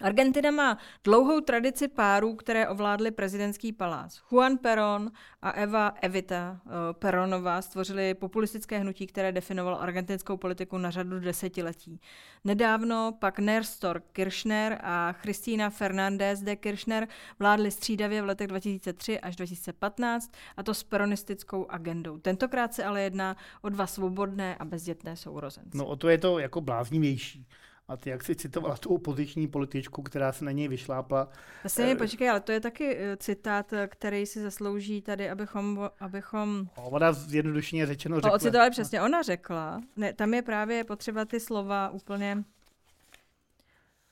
Argentina má dlouhou tradici párů, které ovládly prezidentský palác. Juan Perón a Eva Evita eh, Peronová stvořili populistické hnutí, které definovalo argentinskou politiku na řadu desetiletí. Nedávno pak Nestor Kirchner a Christina Fernández de Kirchner vládli střídavě v letech 2003 až 2015, a to s peronistickou agendou. Tentokrát se ale jedná o dva svobodné a bezdětné sourozence. No o to je to jako bláznivější. A ty, jak jsi citovala tu opoziční političku, která se na něj vyšlápla, Vlastně, počkej, ale to je taky eh, citát, eh, který si zaslouží tady, abychom, abychom a ona zjednodušeně řečeno ho řekla, ocitovali přesně. Ona řekla, ne, tam je právě potřeba ty slova úplně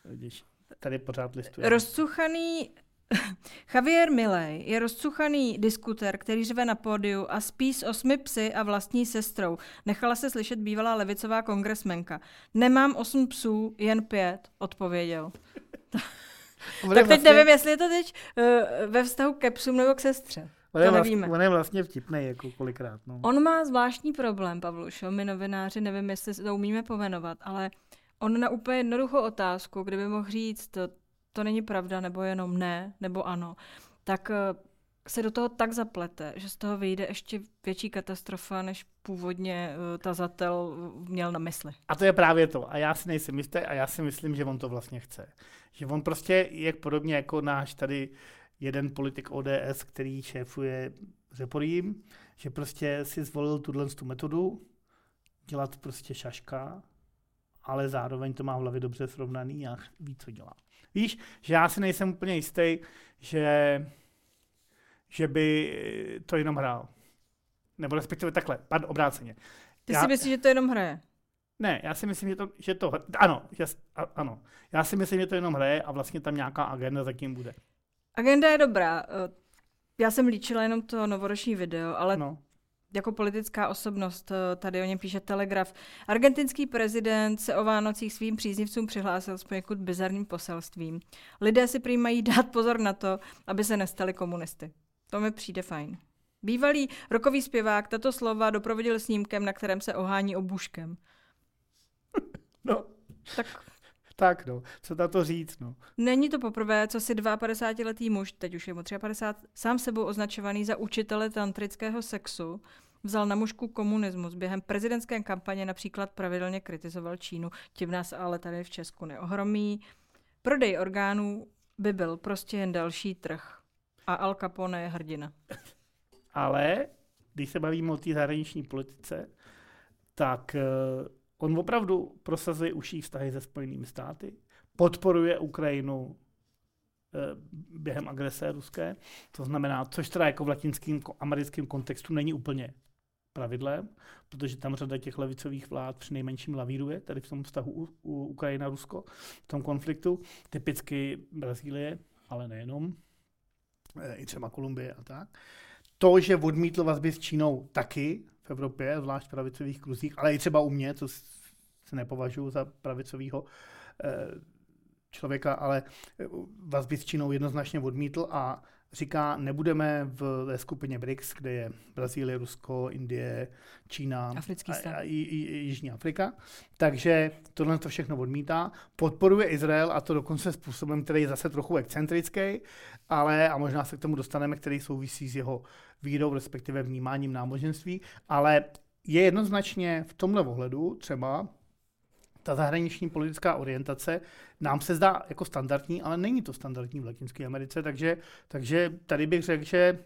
Vidíš, tady pořád listuje. rozcuchaný. [LAUGHS] Javier Milei je rozcuchaný diskuter, který řve na pódiu a spí s osmi psy a vlastní sestrou. Nechala se slyšet bývalá levicová kongresmenka. Nemám osm psů, jen pět, odpověděl. [LAUGHS] Tak teď vlastně, nevím, jestli je to teď uh, ve vztahu ke psům nebo k sestře. on je to vlastně. On je vlastně vtipný, jako kolikrát. No. On má zvláštní problém, Pavlušo, my novináři, nevím, jestli to umíme pomenovat, ale on na úplně jednoduchou otázku, kdyby mohl říct, to, to není pravda, nebo jenom ne, nebo ano, tak eh, se do toho tak zaplete, že z toho vyjde ještě větší katastrofa, než původně eh, tazatel měl na mysli. A to je právě to. A já si nejsem jistý a já si myslím, že on to vlastně chce. Že on prostě je podobně jako náš tady jeden politik ODS, který šéfuje Řeporím, že prostě si zvolil tuhle tu metodu, dělat prostě šaška, ale zároveň to má v hlavě dobře srovnaný a ví, co dělá. Víš, že já si nejsem úplně jistý, že, že by to jenom hrál. Nebo respektive takhle, pardon, obráceně. Ty Já- si myslíš, že to jenom hraje? Ne, já si myslím, že to, že to ano, že, a- ano. Já si myslím, že to jenom hraje a vlastně tam nějaká agenda zatím bude. Agenda je dobrá. eh, Já jsem líčila jenom to novoroční video, ale No. Jako politická osobnost, eh, tady o něm píše Telegraf. Argentinský prezident se o Vánocích svým příznivcům přihlásil s poněkud bizarním poselstvím. Lidé si prý mají dát pozor na to, aby se nestali komunisty. To mi přijde fajn. Bývalý rokový zpěvák tato slova doprovodil snímkem, na kterém se ohání obuškem. no. Tak Tak no, co na to říct, no. Není to poprvé, co si 52-letý muž, teď už je mu 53, sám sebou označovaný za učitele tantrického sexu, vzal na mužku komunismus. Během prezidentské kampaně například pravidelně kritizoval Čínu. Tím nás ale tady v Česku neohromí. Prodej orgánů by byl prostě jen další trh. A Al Capone je hrdina. Ale když se bavíme o té zahraniční politice, tak uh, on opravdu prosazuje užší vztahy se Spojenými státy, podporuje Ukrajinu uh, během agrese ruské, to znamená, což teda jako v latinském americkém kontextu není úplně pravidlem, protože tam řada těch levicových vlád při nejmenším lavíruje, tady v tom vztahu Ukrajina-Rusko, v tom konfliktu, typicky Brazílie, ale nejenom, eh, i třeba Kolumbie a tak. To, že odmítl vazby s Čínou taky v Evropě, zvlášť v pravicových kruzích, ale i třeba u mě, co se nepovažuji za pravicového člověka, ale eh, vazby s Čínou jednoznačně odmítl a říká, nebudeme v ve skupině BRICS, kde je Brazílie, Rusko, Indie, Čína Africký a, stát. a, i, i, i Jižní Afrika. Takže tohle to všechno odmítá. Podporuje Izrael a to dokonce způsobem, který je zase trochu excentrický, ale a možná se k tomu dostaneme, který souvisí s jeho vírou, respektive vnímáním náboženství, ale je jednoznačně v tomhle ohledu třeba ta zahraniční politická orientace nám se zdá jako standardní, ale není to standardní v Latinské Americe, takže, takže tady bych řekl, že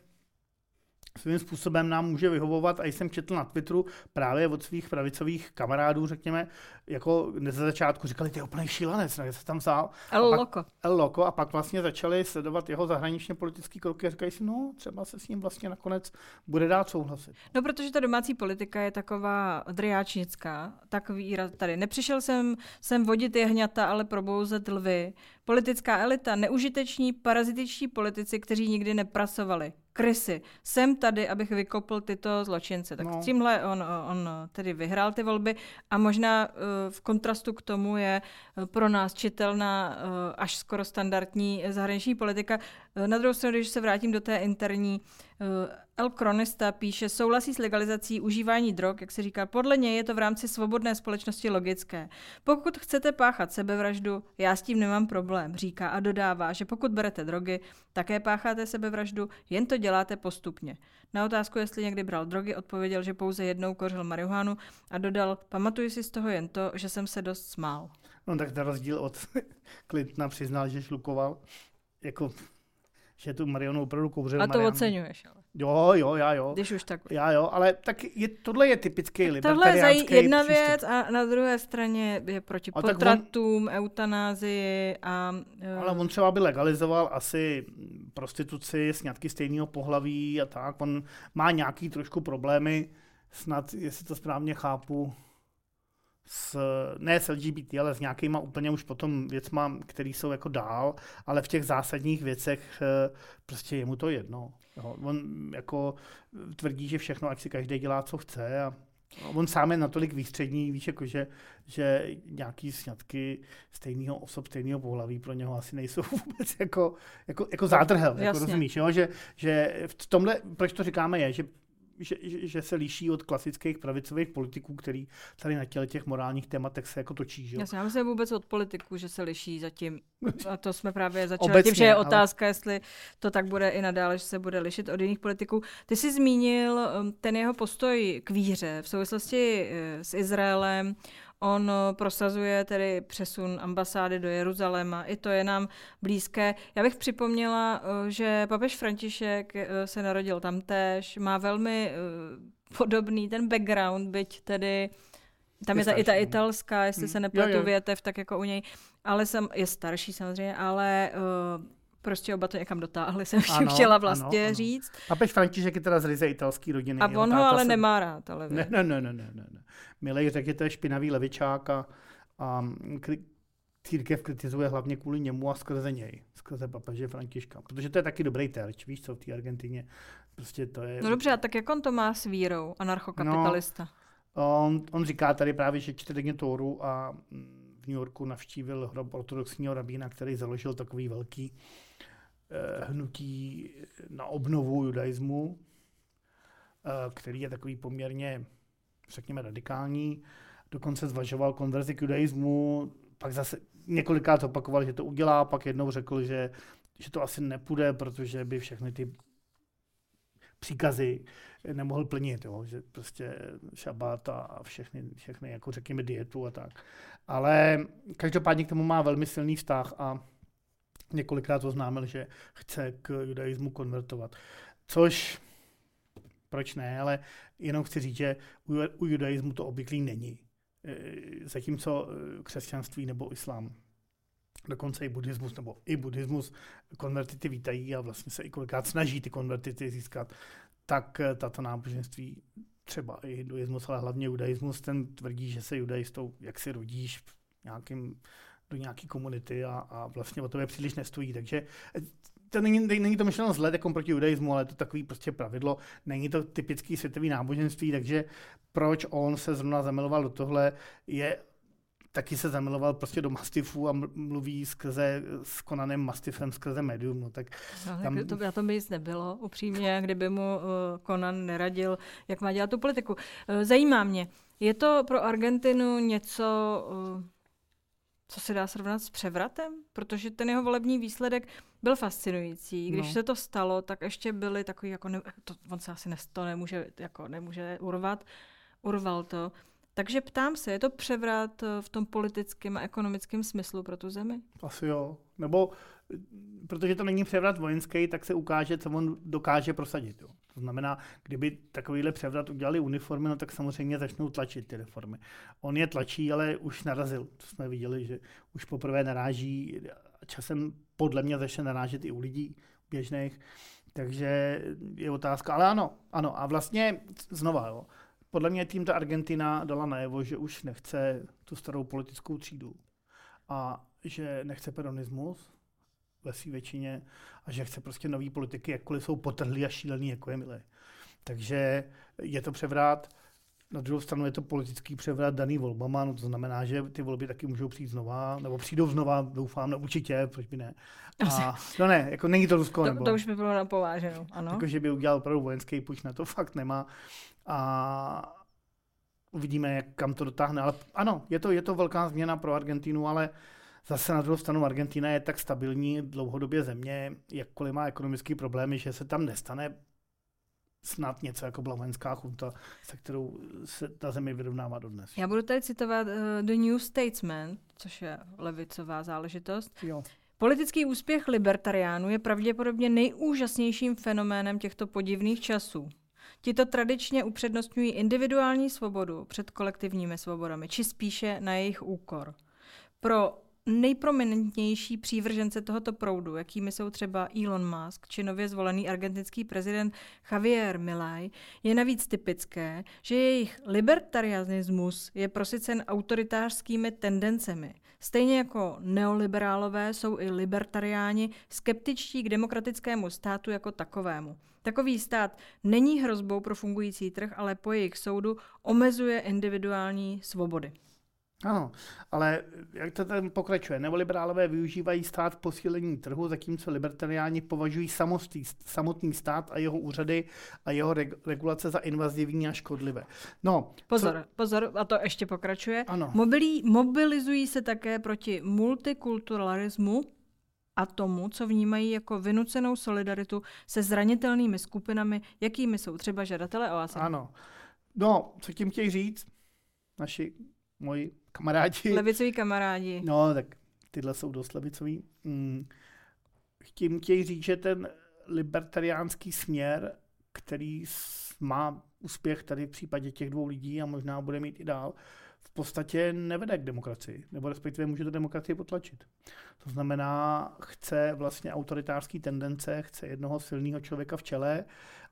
svým způsobem nám může vyhovovat, a jsem četl na Twitteru právě od svých pravicových kamarádů, řekněme, jako ze začátku říkali, ty je úplný šílenec, ne, se tam vzal. El pak- Loco. El Loco a pak vlastně začali sledovat jeho zahraničně politické kroky a říkají si, no, třeba se s ním vlastně nakonec bude dát souhlasit. No, protože ta domácí politika je taková driáčnická, takový výraz tady. Nepřišel jsem sem vodit jehňata, ale probouzet lvy. Politická elita, neužiteční parazitičtí politici, kteří nikdy nepracovali. Krysy. Jsem tady, abych vykopl tyto zločince. Tak No. tímhle on, on tedy vyhrál ty volby a možná eh, v kontrastu k tomu je eh, pro nás čitelná eh, až skoro standardní zahraniční politika. Na druhou stranu, když se vrátím do té interní, El Kronista píše, souhlasí s legalizací užívání drog, jak se říká, podle něj je to v rámci svobodné společnosti logické. Pokud chcete páchat sebevraždu, já s tím nemám problém, říká a dodává, že pokud berete drogy, také pácháte sebevraždu, jen to děláte postupně. Na otázku, jestli někdy bral drogy, odpověděl, že pouze jednou kořil marihuanu a dodal, pamatuju si z toho jen to, že jsem se dost smál. No tak na rozdíl od [LAUGHS] Clintona přiznal, že šlukoval, jako, že tu Marionu opravdu kouřil. A to Marianu. oceňuješ, ale. Jo, jo, já jo. Když už tak. Já jo, ale tak je, tohle je typický Tohle je jedna přístup. věc a na druhé straně je proti A tak on- potratům, eutanázii a... eh, Ale on třeba by legalizoval asi prostituci, sňatky stejného pohlaví a tak. On má nějaký trošku problémy, snad, jestli to správně chápu, s, ne s LGBT, ale s nějakýma úplně už potom věcma, které jsou jako dál, ale v těch zásadních věcech eh, prostě je mu to jedno. Jo. On jako tvrdí, že všechno, ať si každý dělá, co chce a on sám je natolik výstřední, víš, jako že, že nějaký sňatky stejného osob, stejného pohlaví pro něho asi nejsou [LAUGHS] vůbec jako, jako, jako zádrhel, jako rozumíš, jo? Že, že v tomhle, proč to říkáme, je, že že, že, se liší od klasických pravicových politiků, který tady na těle těch morálních tématech se jako točí. Že? Jasně, já myslím vůbec od politiků, že se liší zatím. A to jsme právě [LAUGHS] začali Obecně, tím, že je ale- otázka, jestli to tak bude i nadále, že se bude lišit od jiných politiků. Ty jsi zmínil um, ten jeho postoj k víře v souvislosti eh, s Izraelem. On eh, prosazuje tedy přesun ambasády do Jeruzaléma. I to je nám blízké. Já bych připomněla, eh, že papež František eh, se narodil tamtéž, má velmi podobný ten background, byť tedy tam Je je, ta, i ta no. italská, jestli Hmm. se nepletu větev, tak jako u něj. Ale jsem, je starší samozřejmě, ale uh, prostě oba to někam dotáhli, [LAUGHS] jsem Ano, ano, chtěla ano, vlastně ano. říct. Papež František je teda z ryze italský rodiny. A on ho ale se- nemá rád, ale Ne, ne, ne, ne, ne, ne. Milej řekl, že to je špinavý levičák a, a kri- církev kritizuje hlavně kvůli němu a skrze něj, skrze papeže Františka. Protože to je taky dobrý terč, víš co, v té Argentině. Prostě to je... No dobře, a tak jak on to má s vírou, anarchokapitalista? No. On, on říká tady právě, že čte Tóru a v New Yorku navštívil hrob ortodoxního rabína, který založil takový velký hnutí na obnovu judaismu, eh, který je takový poměrně, řekněme, radikální. Dokonce zvažoval konverzi k judaismu, pak zase několikrát opakoval, že to udělá, pak jednou řekl, že, že to asi nepůjde, protože by všechny ty příkazy nemohl plnit, jo? že prostě šabat a všechny, všechny jako řekněme dietu a tak. Ale každopádně k tomu má velmi silný vztah a několikrát oznámil, že chce k judaismu konvertovat. Což, proč ne, ale jenom chci říct, že u, judaismu to obvyklý není. E, Zatímco e, křesťanství nebo islám dokonce i buddhismus, nebo i buddhismus konvertity vítají a vlastně se i kolikrát snaží ty konvertity získat, tak eh, tato náboženství, třeba i hinduismus, ale hlavně judaismus, ten tvrdí, že se judaistou jak si rodíš v nějakým, do nějaké komunity a, a vlastně o tebe příliš nestojí. Takže eh, to není, není to myšleno zle jako proti judaismu, ale je to takový prostě pravidlo. Není to typický světový náboženství, takže proč on se zrovna zamiloval do tohle, je taky se zamiloval prostě do Mastifu a mluví skrze, s Konanem Mastifem skrze médium. No, tak no, tam... to, na tom by nic nebylo, upřímně, kdyby mu uh, Conan neradil, jak má dělat tu politiku. Uh, zajímá mě, je to pro Argentinu něco, uh, co se dá srovnat s převratem? Protože ten jeho volební výsledek byl fascinující. Když no. se to stalo, tak ještě byly takový, jako ne, to, on se asi ne, to nemůže, jako nemůže urvat, urval to. Takže ptám se, je to převrat eh, v tom politickém a ekonomickém smyslu pro tu zemi? Asi jo. Nebo protože to není převrat vojenský, tak se ukáže, co on dokáže prosadit. Jo. To znamená, kdyby takovýhle převrat udělali uniformy, no tak samozřejmě začnou tlačit ty reformy. On je tlačí, ale už narazil. To jsme viděli, že už poprvé naráží časem podle mě začne narážet i u lidí běžných. Takže je otázka, ale ano, ano. A vlastně znova, jo, podle mě tým ta Argentina dala najevo, že už nechce tu starou politickou třídu a že nechce peronismus ve své většině a že chce prostě nový politiky, jakkoliv jsou potrhlí a šílený, jako je milé. Takže je to převrat. Na druhou stranu je to politický převrat daný volbama, no to znamená, že ty volby taky můžou přijít znova, nebo přijdou znova, doufám, no určitě, proč by ne. A, no ne, jako není to Rusko. To, nebo, to už by bylo napováženou, ano. Jako, že by udělal opravdu vojenský puč, na to [LAUGHS] fakt nemá. A uvidíme, jak, kam to dotáhne. Ale ano, je to, je to velká změna pro Argentinu, ale zase na druhou stranu Argentina je tak stabilní dlouhodobě země, jakkoliv má ekonomické problémy, že se tam nestane snad něco jako byla vojenská chunta, se kterou se ta země vyrovnává dodnes. Já budu tady citovat uh, The New Statesman, což je levicová záležitost. Jo. Politický úspěch libertariánů je pravděpodobně nejúžasnějším fenoménem těchto podivných časů. Tito tradičně upřednostňují individuální svobodu před kolektivními svobodami, či spíše na jejich úkor. Pro nejprominentnější přívržence tohoto proudu, jakými jsou třeba Elon Musk či nově zvolený argentinský prezident Javier Milei, je navíc typické, že jejich libertarianismus je prosycen autoritářskými tendencemi. Stejně jako neoliberálové jsou i libertariáni skeptičtí k demokratickému státu jako takovému. Takový stát není hrozbou pro fungující trh, ale po jejich soudu omezuje individuální svobody. Ano, ale jak to tam pokračuje? Neoliberálové využívají stát k posílení trhu, zatímco libertariáni považují samostý, samotný stát a jeho úřady a jeho regulace za invazivní a škodlivé. No, pozor, co... pozor, a to ještě pokračuje. Ano. Mobilí, mobilizují se také proti multikulturalismu, a tomu, co vnímají jako vynucenou solidaritu se zranitelnými skupinami, jakými jsou třeba žadatelé o. Ano. No, co tím chtějí říct? Naši, moji kamarádi. [LAUGHS] Levicoví kamarádi. No, tak tyhle jsou dost levicoví. Hmm. Tím chtějí říct, že ten libertariánský směr, který má úspěch tady v případě těch dvou lidí a možná bude mít i dál, v podstatě nevede k demokracii, nebo respektive může to demokracii potlačit. To znamená, chce vlastně autoritářský tendence, chce jednoho silného člověka v čele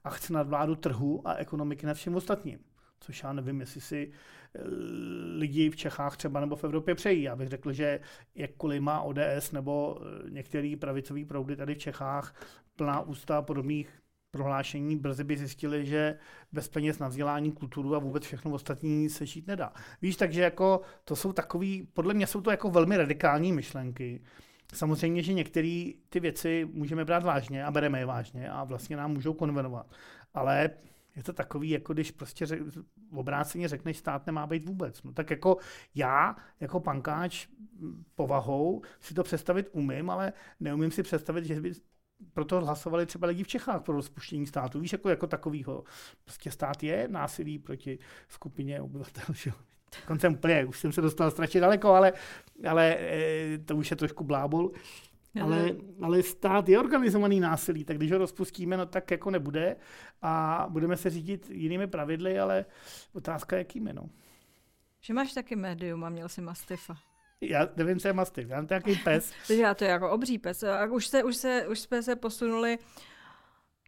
a chce nadvládu trhu a ekonomiky nad všem ostatním. Což já nevím, jestli si eh, lidi v Čechách třeba nebo v Evropě přejí. Já bych řekl, že jakkoliv má ODS nebo eh, některý pravicový proudy tady v Čechách plná ústa podobných prohlášení brzy by zjistili, že bez peněz na vzdělání, kulturu a vůbec všechno ostatní se žít nedá. Víš, takže jako to jsou takový, podle mě jsou to jako velmi radikální myšlenky. Samozřejmě, že některé ty věci můžeme brát vážně a bereme je vážně a vlastně nám můžou konvenovat. Ale je to takový, jako když prostě řek, obráceně řekneš, stát nemá být vůbec. No tak jako já, jako pankáč povahou, si to představit umím, ale neumím si představit, že by proto hlasovali třeba lidi v Čechách pro rozpuštění státu. Víš, jako, jako takovýho. Prostě stát je násilí proti skupině obyvatel. Že? Koncem úplně, už jsem se dostal strašně daleko, ale, ale e, to už je trošku blábol. Ale, ale stát je organizovaný násilí, tak když ho rozpustíme, no tak jako nebude a budeme se řídit jinými pravidly, ale otázka je jakými, no. Že máš taky médium a měl jsi Mastifa. Já nevím, co je mastiff, já mám nějaký pes. [LAUGHS] Takže já to je jako obří pes. A už, se, už, se, už jsme se posunuli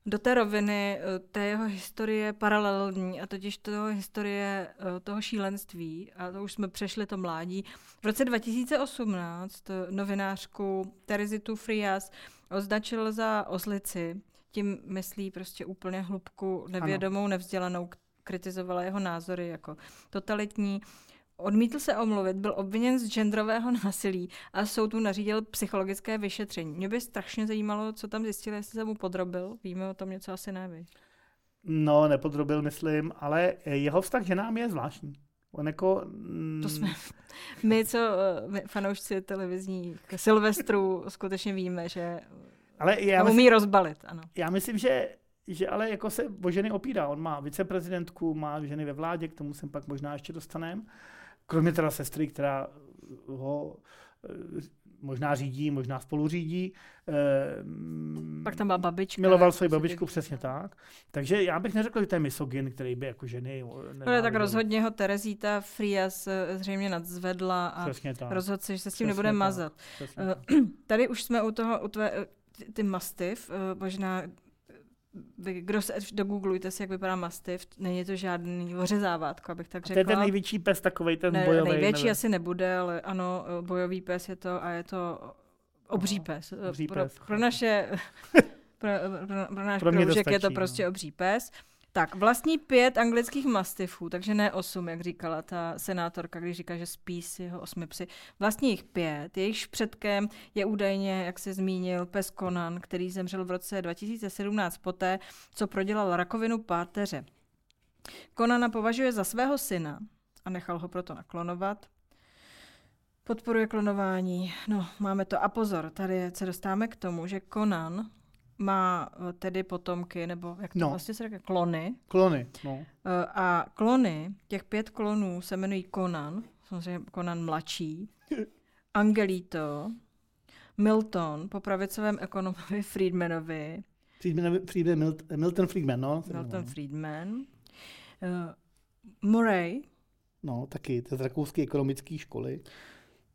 do té roviny eh, té jeho historie paralelní a totiž toho historie eh, toho šílenství a to už jsme přešli to mládí. V roce 2018 novinářku Terezitu Frias označil za oslici, tím myslí prostě úplně hlubku nevědomou, ano. nevzdělanou, kritizovala jeho názory jako totalitní odmítl se omluvit, byl obviněn z genderového násilí a soud mu nařídil psychologické vyšetření. Mě by strašně zajímalo, co tam zjistili, jestli se mu podrobil. Víme o tom něco asi neví. No, nepodrobil, myslím, ale jeho vztah k ženám je zvláštní. On jako... Mm... To jsme, my, co my, fanoušci televizní Silvestru, skutečně víme, že ale já umí myslím, rozbalit, ano. Já myslím, že že ale jako se o ženy opírá. On má viceprezidentku, má ženy ve vládě, k tomu jsem pak možná ještě dostaneme. Kromě teda sestry, která ho eh, možná řídí, možná spolu řídí. Eh, pak tam byla babička. Miloval svoji babičku, přesně tak. Takže já bych neřekl, že to je misogyn, který by jako ženy... No, tak rozhodně ho Terezíta Frias eh, zřejmě nadzvedla a rozhodl se, že se s tím přesně nebude tak. mazat. [CLEARS THROAT] Tady už jsme u toho, u tvé, ty mastiv, možná vy, kdo se dogooglujte si, jak vypadá mastiff, není to žádný ořezávátko, abych tak řekla. To je ten největší pes takový, ten ne, bojový. Největší nevím. asi nebude, ale ano, bojový pes je to a je to obří pes. Obří pro, pes. pro naše [LAUGHS] pro, pro, pro náš pro kroužek je to prostě no. obří pes. Tak, vlastní pět anglických mastifů, takže ne osm, jak říkala ta senátorka, když říká, že spí s jeho osmi psy. Vlastní jich pět, jejichž předkem je údajně, jak se zmínil, pes Conan, který zemřel v roce 2017 poté, co prodělal rakovinu páteře. Konana považuje za svého syna a nechal ho proto naklonovat. Podporuje klonování. No, máme to. A pozor, tady se dostáváme k tomu, že Conan má eh, tedy potomky, nebo jak to no. vlastně se říká, klony. Klony, no. Eh, a klony, těch pět klonů se jmenují Conan, samozřejmě Conan mladší, [LAUGHS] Angelito, Milton, po pravicovém ekonomovi Friedmanovi. Friedmanovi, Friedman, Milton, Milton Friedman, no. Milton Friedman. Uh, Murray. No, taky, to je z rakouské ekonomické školy.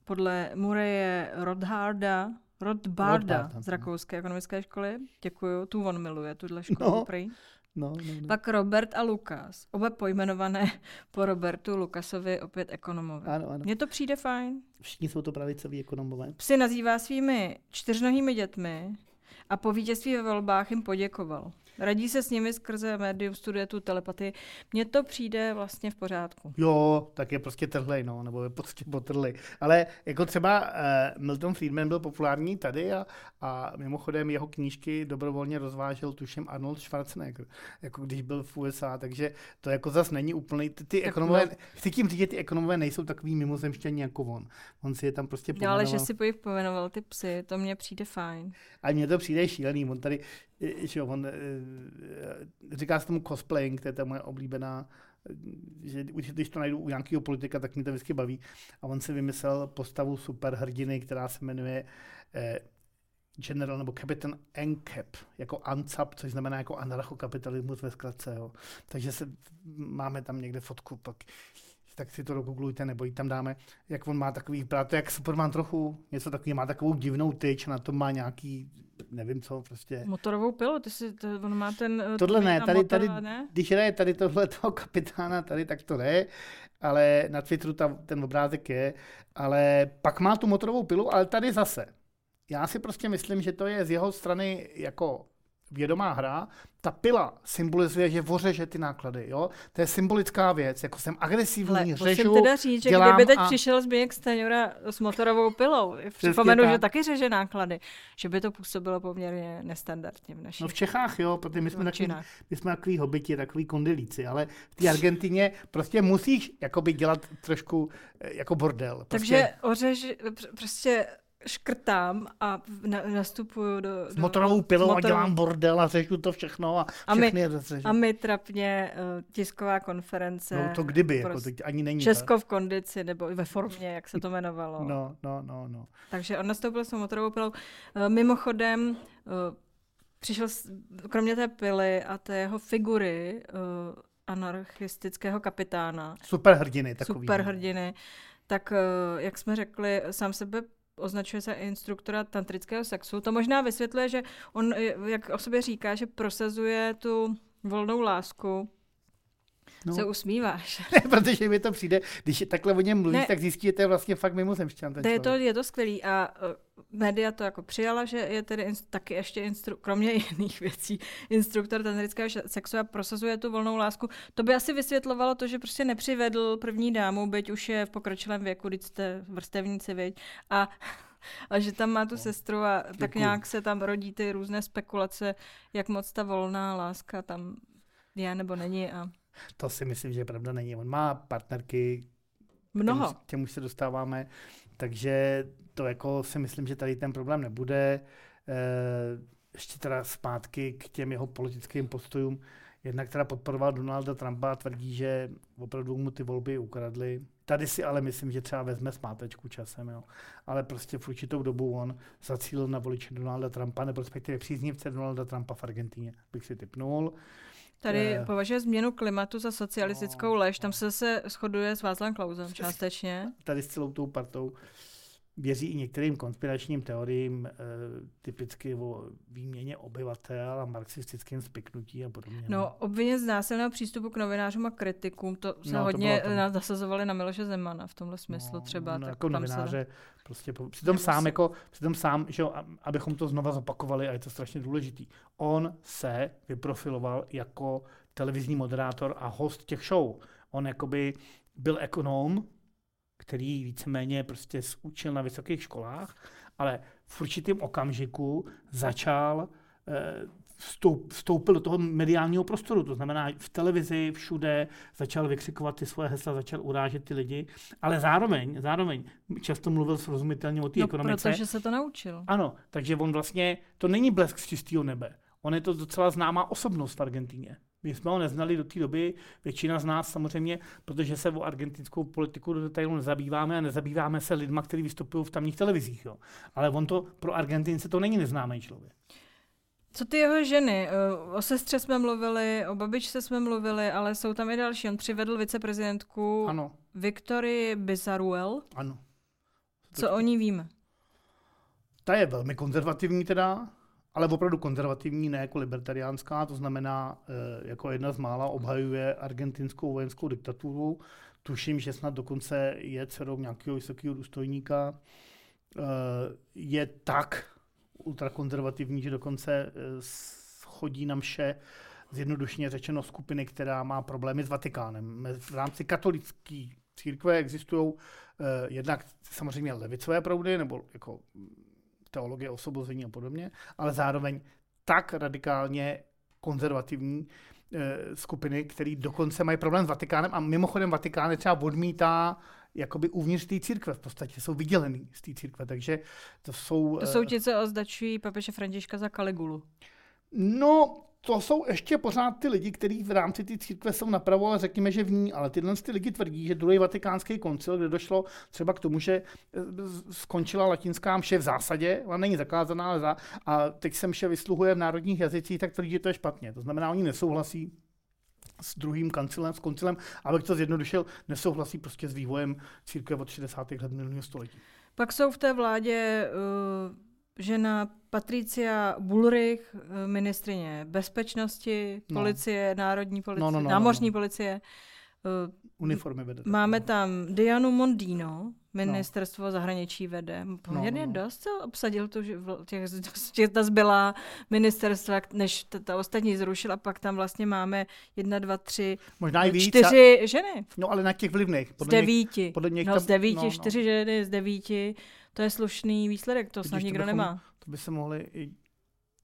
Podle Murray je Rodharda, Rothbarda z Rakouské ekonomické školy. Děkuju, tu on miluje, tuhle školu no. prý. No, no, no. Pak Robert a Lukas, oba pojmenované [LAUGHS] po Robertu Lukasovi, opět ekonomové. Ano, ano. Mně to přijde fajn. Všichni jsou to pravicoví ekonomové. Psy nazývá svými čtyřnohými dětmi a po vítězství ve volbách jim poděkoval. Radí se s nimi skrze médium, studuje tu telepatii. Mně to přijde vlastně v pořádku. Jo, tak je prostě trhlej, no, nebo je prostě potrhlej. Ale jako třeba uh, Milton Friedman byl populární tady a, a mimochodem jeho knížky dobrovolně rozvážel, tuším, Arnold Schwarzenegger, jako když byl v USA, takže to jako zas není úplný. Ty, ty ekonomové, no. chci tím říct, že ty ekonomové nejsou takový mimozemštění jako on. On si je tam prostě pomenoval. Ale že si po pomenoval ty psy, to mně přijde fajn. A mně to přijde šílený. On tady že on, eh, říká se tomu cosplaying, to je ta moje oblíbená, že když to najdu u nějakého politika, tak mě to vždycky baví. A on si vymyslel postavu superhrdiny, která se jmenuje eh, General nebo Captain NCAP, jako ANCAP, což znamená jako anarchokapitalismus ve zkratce. Jo. Takže se, máme tam někde fotku, pak tak si to dogooglujte, nebo ji tam dáme, jak on má takový, to jak Superman trochu, něco takový, má takovou divnou tyč, na tom má nějaký, nevím co, prostě. Motorovou pilu, ty si, to, on má ten... Eh, tohle ne, tady, motor, tady, ne? když je tady tohle toho kapitána, tady tak to ne, ale na Twitteru ta, ten obrázek je, ale pak má tu motorovou pilu, ale tady zase. Já si prostě myslím, že to je z jeho strany jako vědomá hra, ta pila symbolizuje, že vořeže ty náklady, jo? To je symbolická věc, jako jsem agresivní, Ale řežu, musím teda říct, že kdyby teď a... přišel Zbigněk Staňura s motorovou pilou, připomenu, že taky řeže náklady, že by to působilo poměrně nestandardně v naší No v Čechách, jo, protože my jsme, takový, my jsme takový hobiti, takový kondelíci, ale v té Argentině prostě musíš jakoby dělat trošku eh, jako bordel. Prostě... Takže ořež, prostě škrtám a na, nastupuju do... S motorovou pilou motorovou... a dělám bordel a řešu to všechno a všechny a my, A my trapně uh, tisková konference. No to kdyby, jako teď ani není. Česko v kondici, nebo ve formě, jak se to jmenovalo. No, no, no, no. Takže on nastoupil s motorovou pilou. Uh, mimochodem, uh, přišel, s, kromě té pily a té jeho figury, uh, anarchistického kapitána. Superhrdiny takový. Superhrdiny. Tak, jak jsme řekli, sám sebe označuje se instruktora tantrického sexu. To možná vysvětluje, že on, jak o sobě říká, že prosazuje tu volnou lásku No. Se usmíváš. [LAUGHS] Ne, protože mi to přijde, když je takhle o něm mluvíš, ne. tak zjistíte vlastně fakt mimozemšťan. To je, to, je to skvělý a uh, média to jako přijala, že je tedy inst- taky ještě, instru- kromě [LAUGHS] jiných věcí, instruktor tantrického sexu a prosazuje tu volnou lásku. To by asi vysvětlovalo to, že prostě nepřivedl první dámu, byť už je v pokročilém věku, když jste vrstevníci, viď? A [LAUGHS] a že tam má tu no. sestru a Děkuji. tak nějak se tam rodí ty různé spekulace, jak moc ta volná láska tam je nebo není. A... To si myslím, že pravda není. On má partnerky, Mnoho. K těm už se dostáváme, takže to jako si myslím, že tady ten problém nebude. E, ještě teda zpátky k těm jeho politickým postojům. Jednak teda podporoval Donalda Trumpa a tvrdí, že opravdu mu ty volby ukradli. Tady si ale myslím, že třeba vezme zpátečku časem, jo. Ale prostě v určitou dobu on zacílil na voliče Donalda Trumpa, nebo respektive příznivce Donalda Trumpa v Argentíně, bych si typnul. Tady uh, považuje změnu klimatu za socialistickou no, lež, tam se zase shoduje s Václavem Klausem částečně. Tady s celou tou partou věří i některým konspiračním teoriím, e, typicky o výměně obyvatel a marxistickém spiknutí a podobně. No, obvině z násilného přístupu k novinářům a kritikům, to se no, hodně to nasazovali na Miloše Zemana v tomhle smyslu no, třeba. No, jako novináře, se... prostě po, přitom sám, jako, přitom sám, že abychom to znova zopakovali, a je to strašně důležitý, on se vyprofiloval jako televizní moderátor a host těch show. On jakoby byl ekonom, který víceméně prostě učil na vysokých školách, ale v určitém okamžiku začal eh, vstoup, vstoupil do toho mediálního prostoru, to znamená v televizi, všude, začal vykřikovat ty svoje hesla, začal urážet ty lidi, ale zároveň, zároveň často mluvil srozumitelně o té no, ekonomice. protože se to naučil. Ano, takže on vlastně, to není blesk z čistého nebe. On je to docela známá osobnost v Argentíně. My jsme ho neznali do té doby, většina z nás samozřejmě, protože se o argentinskou politiku do detailu nezabýváme a nezabýváme se lidma, kteří vystupují v tamních televizích. Jo. Ale on to pro Argentince to není neznámý člověk. Co ty jeho ženy? O sestře jsme mluvili, o babičce jsme mluvili, ale jsou tam i další. On přivedl viceprezidentku ano. Viktorii Bizaruel. Ano. Co o ní víme? Ta je velmi konzervativní teda, ale opravdu konzervativní, ne jako libertariánská, to znamená, eh, jako jedna z mála obhajuje argentinskou vojenskou diktaturu. Tuším, že snad dokonce je dcerou nějakého vysokého důstojníka. Eh, je tak ultrakonzervativní, že dokonce eh, chodí na mše zjednodušeně řečeno skupiny, která má problémy s Vatikánem. V rámci katolické církve existují jednak samozřejmě levicové proudy, nebo jako teologie osvobození a podobně, ale zároveň tak radikálně konzervativní e, skupiny, které dokonce mají problém s Vatikánem a mimochodem Vatikán je třeba odmítá jakoby uvnitř té církve v podstatě, jsou vydělený z té církve, takže to jsou... To jsou ti, co označují papeže Františka za Kaligulu. No, to jsou ještě pořád ty lidi, kteří v rámci té církve jsou napravo, ale řekněme, že v ní. Ale tyhle ty lidi tvrdí, že druhý vatikánský koncil, kde došlo třeba k tomu, že eh, skončila latinská mše v zásadě, ona není zakázaná, ale za, a teď se mše vysluhuje v národních jazycích, tak tvrdí, že to je špatně. To znamená, oni nesouhlasí s druhým kancilem, s koncilem, abych to zjednodušil, nesouhlasí prostě s vývojem církve od 60. let minulého století. Pak jsou v té vládě uh, žena Patricia Bullrich, eh, ministrině bezpečnosti, no. policie, národní policie, no, no, no, námořní no, no. policie. Uh, Uniformy vede. Máme tam Dianu Mondino, ministerstvo no. zahraničí vede. Poměrně no, no, no. dost co obsadil tu, těch, těch, ta zbylá ministerstva, než ta, ta ostatní zrušila, pak tam vlastně máme jedna, dva, tři, Možná i víc, čtyři a... ženy. No ale na těch vlivných. Podle z devíti. Něch, podle něch no, tam, z devíti, no, čtyři no. ženy z devíti. To je slušný výsledek, to snad nikdo bychom, nemá. To by se mohli i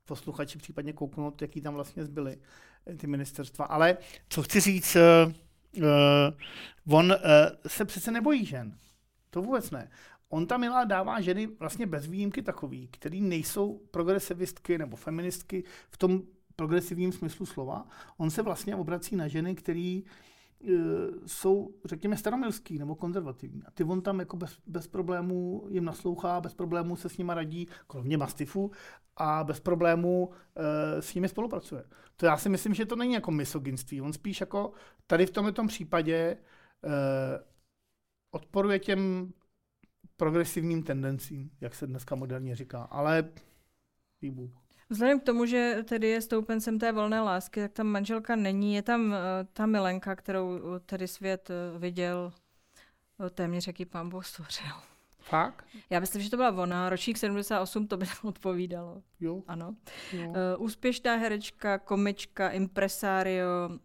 posluchači případně kouknout, jaký tam vlastně zbyly eh, ty ministerstva. Ale co chci říct, uh, uh, on uh, se přece nebojí žen. To vůbec ne. On tam milá dává ženy vlastně bez výjimky takový, který nejsou progresivistky nebo feministky v tom progresivním smyslu slova. On se vlastně obrací na ženy, který E, jsou, řekněme, staromilský nebo konzervativní. A ty on tam jako bez, bez problémů jim naslouchá, bez problémů se s nima radí, kromě mastifu, a bez problémů e, s nimi spolupracuje. To já si myslím, že to není jako misoginství. On spíš jako tady v tomto případě e, odporuje těm progresivním tendencím, jak se dneska moderně říká. Ale výbuch. Vzhledem k tomu, že tedy je stoupencem té volné lásky, tak tam manželka není. Je tam uh, ta milenka, kterou uh, tedy svět uh, viděl uh, téměř, jaký pán Bůh stvořil. Fakt? Já myslím, že to byla ona. Ročník 78 to by tam odpovídalo. Jo. Ano. jo. Uh, úspěšná herečka, komička, impresario uh,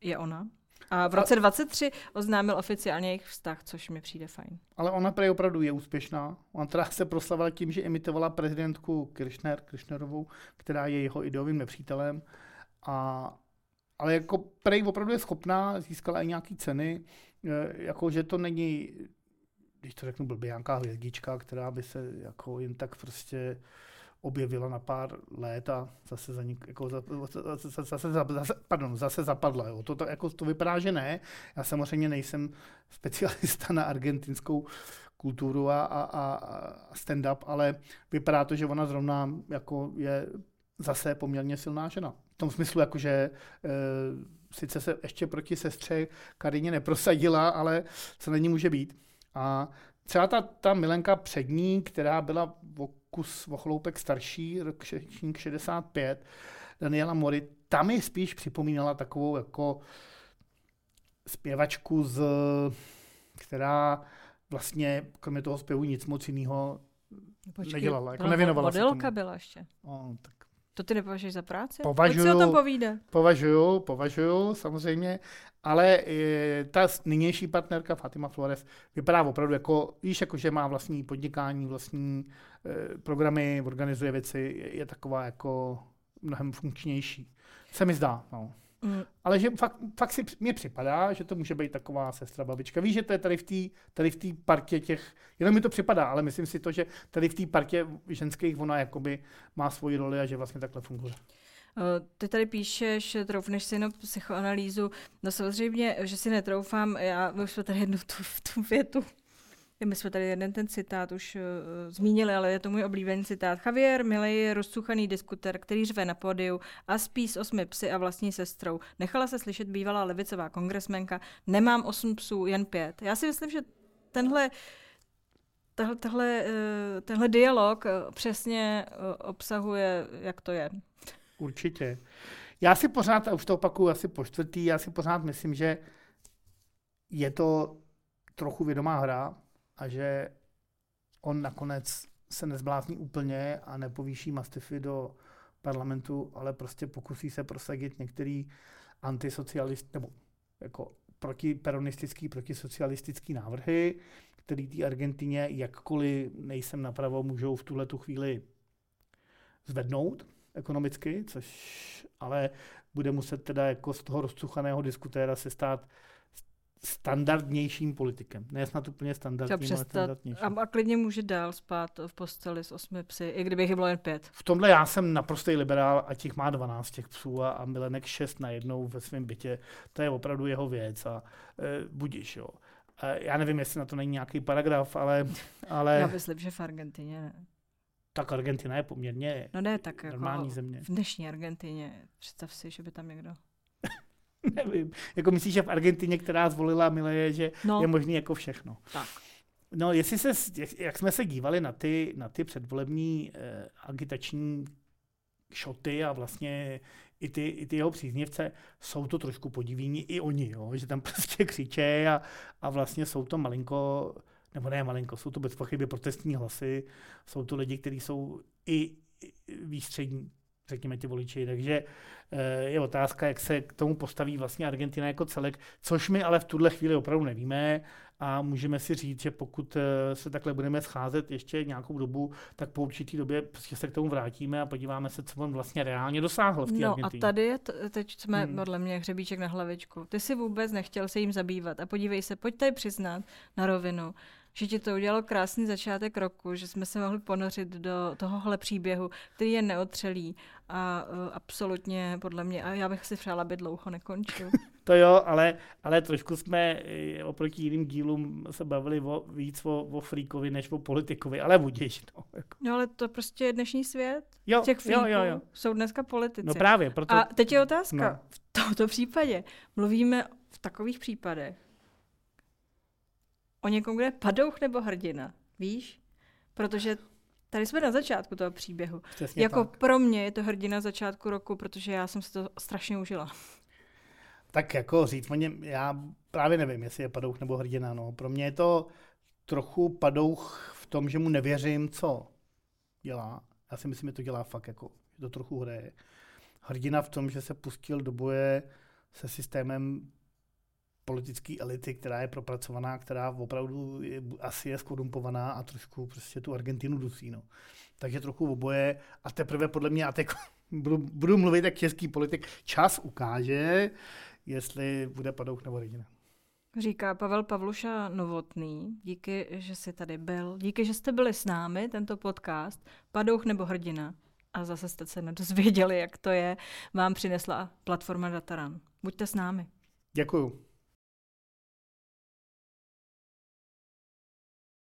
je ona. A v roce 23 oznámil oficiálně jejich vztah, což mi přijde fajn. Ale ona prej opravdu je úspěšná. Ona teda se proslavila tím, že imitovala prezidentku Kirchner, Kirchnerovou, která je jeho ideovým nepřítelem. A, ale jako prej opravdu je schopná, získala i nějaký ceny, e, jako že to není, když to řeknu blbě, nějaká hvězdička, která by se jako jen tak prostě objevila na pár let a zase, za nik, jako za, zase, zase, zase, pardon, zase zapadla. Jo. To, to, jako, to vypadá, že ne. Já samozřejmě nejsem specialista na argentinskou kulturu a, a, a stand-up, ale vypadá to, že ona zrovna jako je zase poměrně silná žena. V tom smyslu, jako, že e, sice se ještě proti sestře Karině neprosadila, ale co na ní může být. A třeba ta, ta Milenka přední, která byla o kus o chloupek starší, rok 65, Daniela Mori, tam mi spíš připomínala takovou jako zpěvačku, z, která vlastně kromě toho zpěvu nic moc jiného nedělala. Jako nevěnovala se tomu. byla ještě. O, tak to ty nepovažuješ za práci? Považuju, Pojď si o tom povíde. Považuju, považuju, samozřejmě, ale e, ta nynější partnerka Fatima Flores vypadá opravdu jako, víš, jako že má vlastní podnikání, vlastní e, programy, organizuje věci, je, je taková jako mnohem funkčnější. Se mi zdá, no. Mm. Ale že fakt, fakt si mě připadá, že to může být taková sestra babička. Víš, že to je tady v té tady v té partě těch, jenom mi to připadá, ale myslím si to, že tady v té partě ženských ona jakoby má svoji roli a že vlastně takhle funguje. Ty tady píšeš, troufneš si jenom psychoanalýzu. No samozřejmě, že si netroufám, já už jsme tady jednu tu, tu větu my jsme tady jeden ten citát už uh, zmínili, ale je to můj oblíbený citát. Javier Milej je rozcuchaný diskuter, který řve na pódiu a spí s osmi psy a vlastní sestrou. Nechala se slyšet bývalá levicová kongresmenka. Nemám osm psů, jen pět. Já si myslím, že tenhle tahle, tahle, uh, tenhle dialog přesně obsahuje, jak to je. Určitě. Já si pořád, a už to opakuju asi po čtvrtý, já si pořád myslím, že je to trochu vědomá hra, a že on nakonec se nezblázní úplně a nepovýší mastify do parlamentu, ale prostě pokusí se prosadit některý antisocialist, nebo jako protiperonistický, protisocialistický návrhy, který té Argentině, jakkoliv nejsem napravo, můžou v tuhle tu chvíli zvednout ekonomicky, což ale bude muset teda jako z toho rozcuchaného diskutéra se stát standardnějším politikem. Ne snad úplně standardním, ale standardnějším. A, a klidně může dál spát v posteli s osmi psy, i kdybych bylo jen pět. V tomhle já jsem naprostý liberál a těch má 12 těch psů a, a Milenek šest na jednou ve svém bytě. To je opravdu jeho věc a e, budíš, jo. E, já nevím, jestli na to není nějaký paragraf, ale... ale... Já myslím, že v Argentině ne. Tak Argentina je poměrně no ne, tak normální jako země. V dnešní Argentině, představ si, že by tam někdo [LAUGHS] Nevím. Jako myslíš, že v Argentině, která zvolila Mileje, že no. je možný jako všechno. Tak. No, jestli se, jak, jsme se dívali na ty, na ty předvolební eh, agitační šoty a vlastně i ty, i ty jeho příznivce, jsou to trošku podivíni i oni, jo? že tam [LAUGHS] prostě křičí a, a vlastně jsou to malinko, nebo ne malinko, jsou to bez pochyby protestní hlasy, jsou to lidi, kteří jsou i, i výstřední, řekněme ti voliči, takže Eh, je otázka, jak se k tomu postaví vlastně Argentina jako celek, což my ale v tuhle chvíli opravdu nevíme a můžeme si říct, že pokud eh, se takhle budeme scházet ještě nějakou dobu, tak po určitý době prostě se k tomu vrátíme a podíváme se, co on vlastně reálně dosáhl v té No Argentině. a tady je, t- teď jsme hmm. podle mě hřebíček na hlavičku. Ty si vůbec nechtěl se jim zabývat a podívej se, pojď tady přiznat na rovinu, že ti to udělalo krásný začátek roku, že jsme se mohli ponořit do tohohle příběhu, který je neotřelý a uh, absolutně podle mě, a já bych si přála, aby dlouho nekončil. [LAUGHS] to jo, ale, ale trošku jsme eh, oproti jiným dílům se bavili o, víc o, o fríkovi, než o politikovi, ale budíš. No, jako. no ale to prostě je dnešní svět. Jo, Těch jo, jo, jo. jsou dneska politici. No právě, proto... A teď je otázka. No. V tomto případě mluvíme v takových případech o někom, kde je padouch nebo hrdina, víš? Protože Tady jsme na začátku toho příběhu. Přesně jako tak. pro mě je to hrdina začátku roku, protože já jsem si to strašně užila. Tak jako říct něm, já právě nevím, jestli je padouch nebo hrdina. No. Pro mě je to trochu padouch v tom, že mu nevěřím, co dělá. Já si myslím, že to dělá fakt jako, že to trochu hraje. Hrdina v tom, že se pustil do boje se systémem politické elity, která je propracovaná, která opravdu je, asi je skorumpovaná a trošku prostě tu Argentinu dusí. No. Takže trochu oboje a teprve podle mě, a teď [LAUGHS] budu, budu mluvit jak český politik, čas ukáže, jestli bude padouch nebo hrdina. Říká Pavel Pavluša Novotný. Díky, že jsi tady byl. Díky, že jste byli s námi, tento podcast. Padouch nebo hrdina. A zase jste se nedozvěděli, jak to je. Vám přinesla platforma Dataran. Buďte s námi. Děkuju.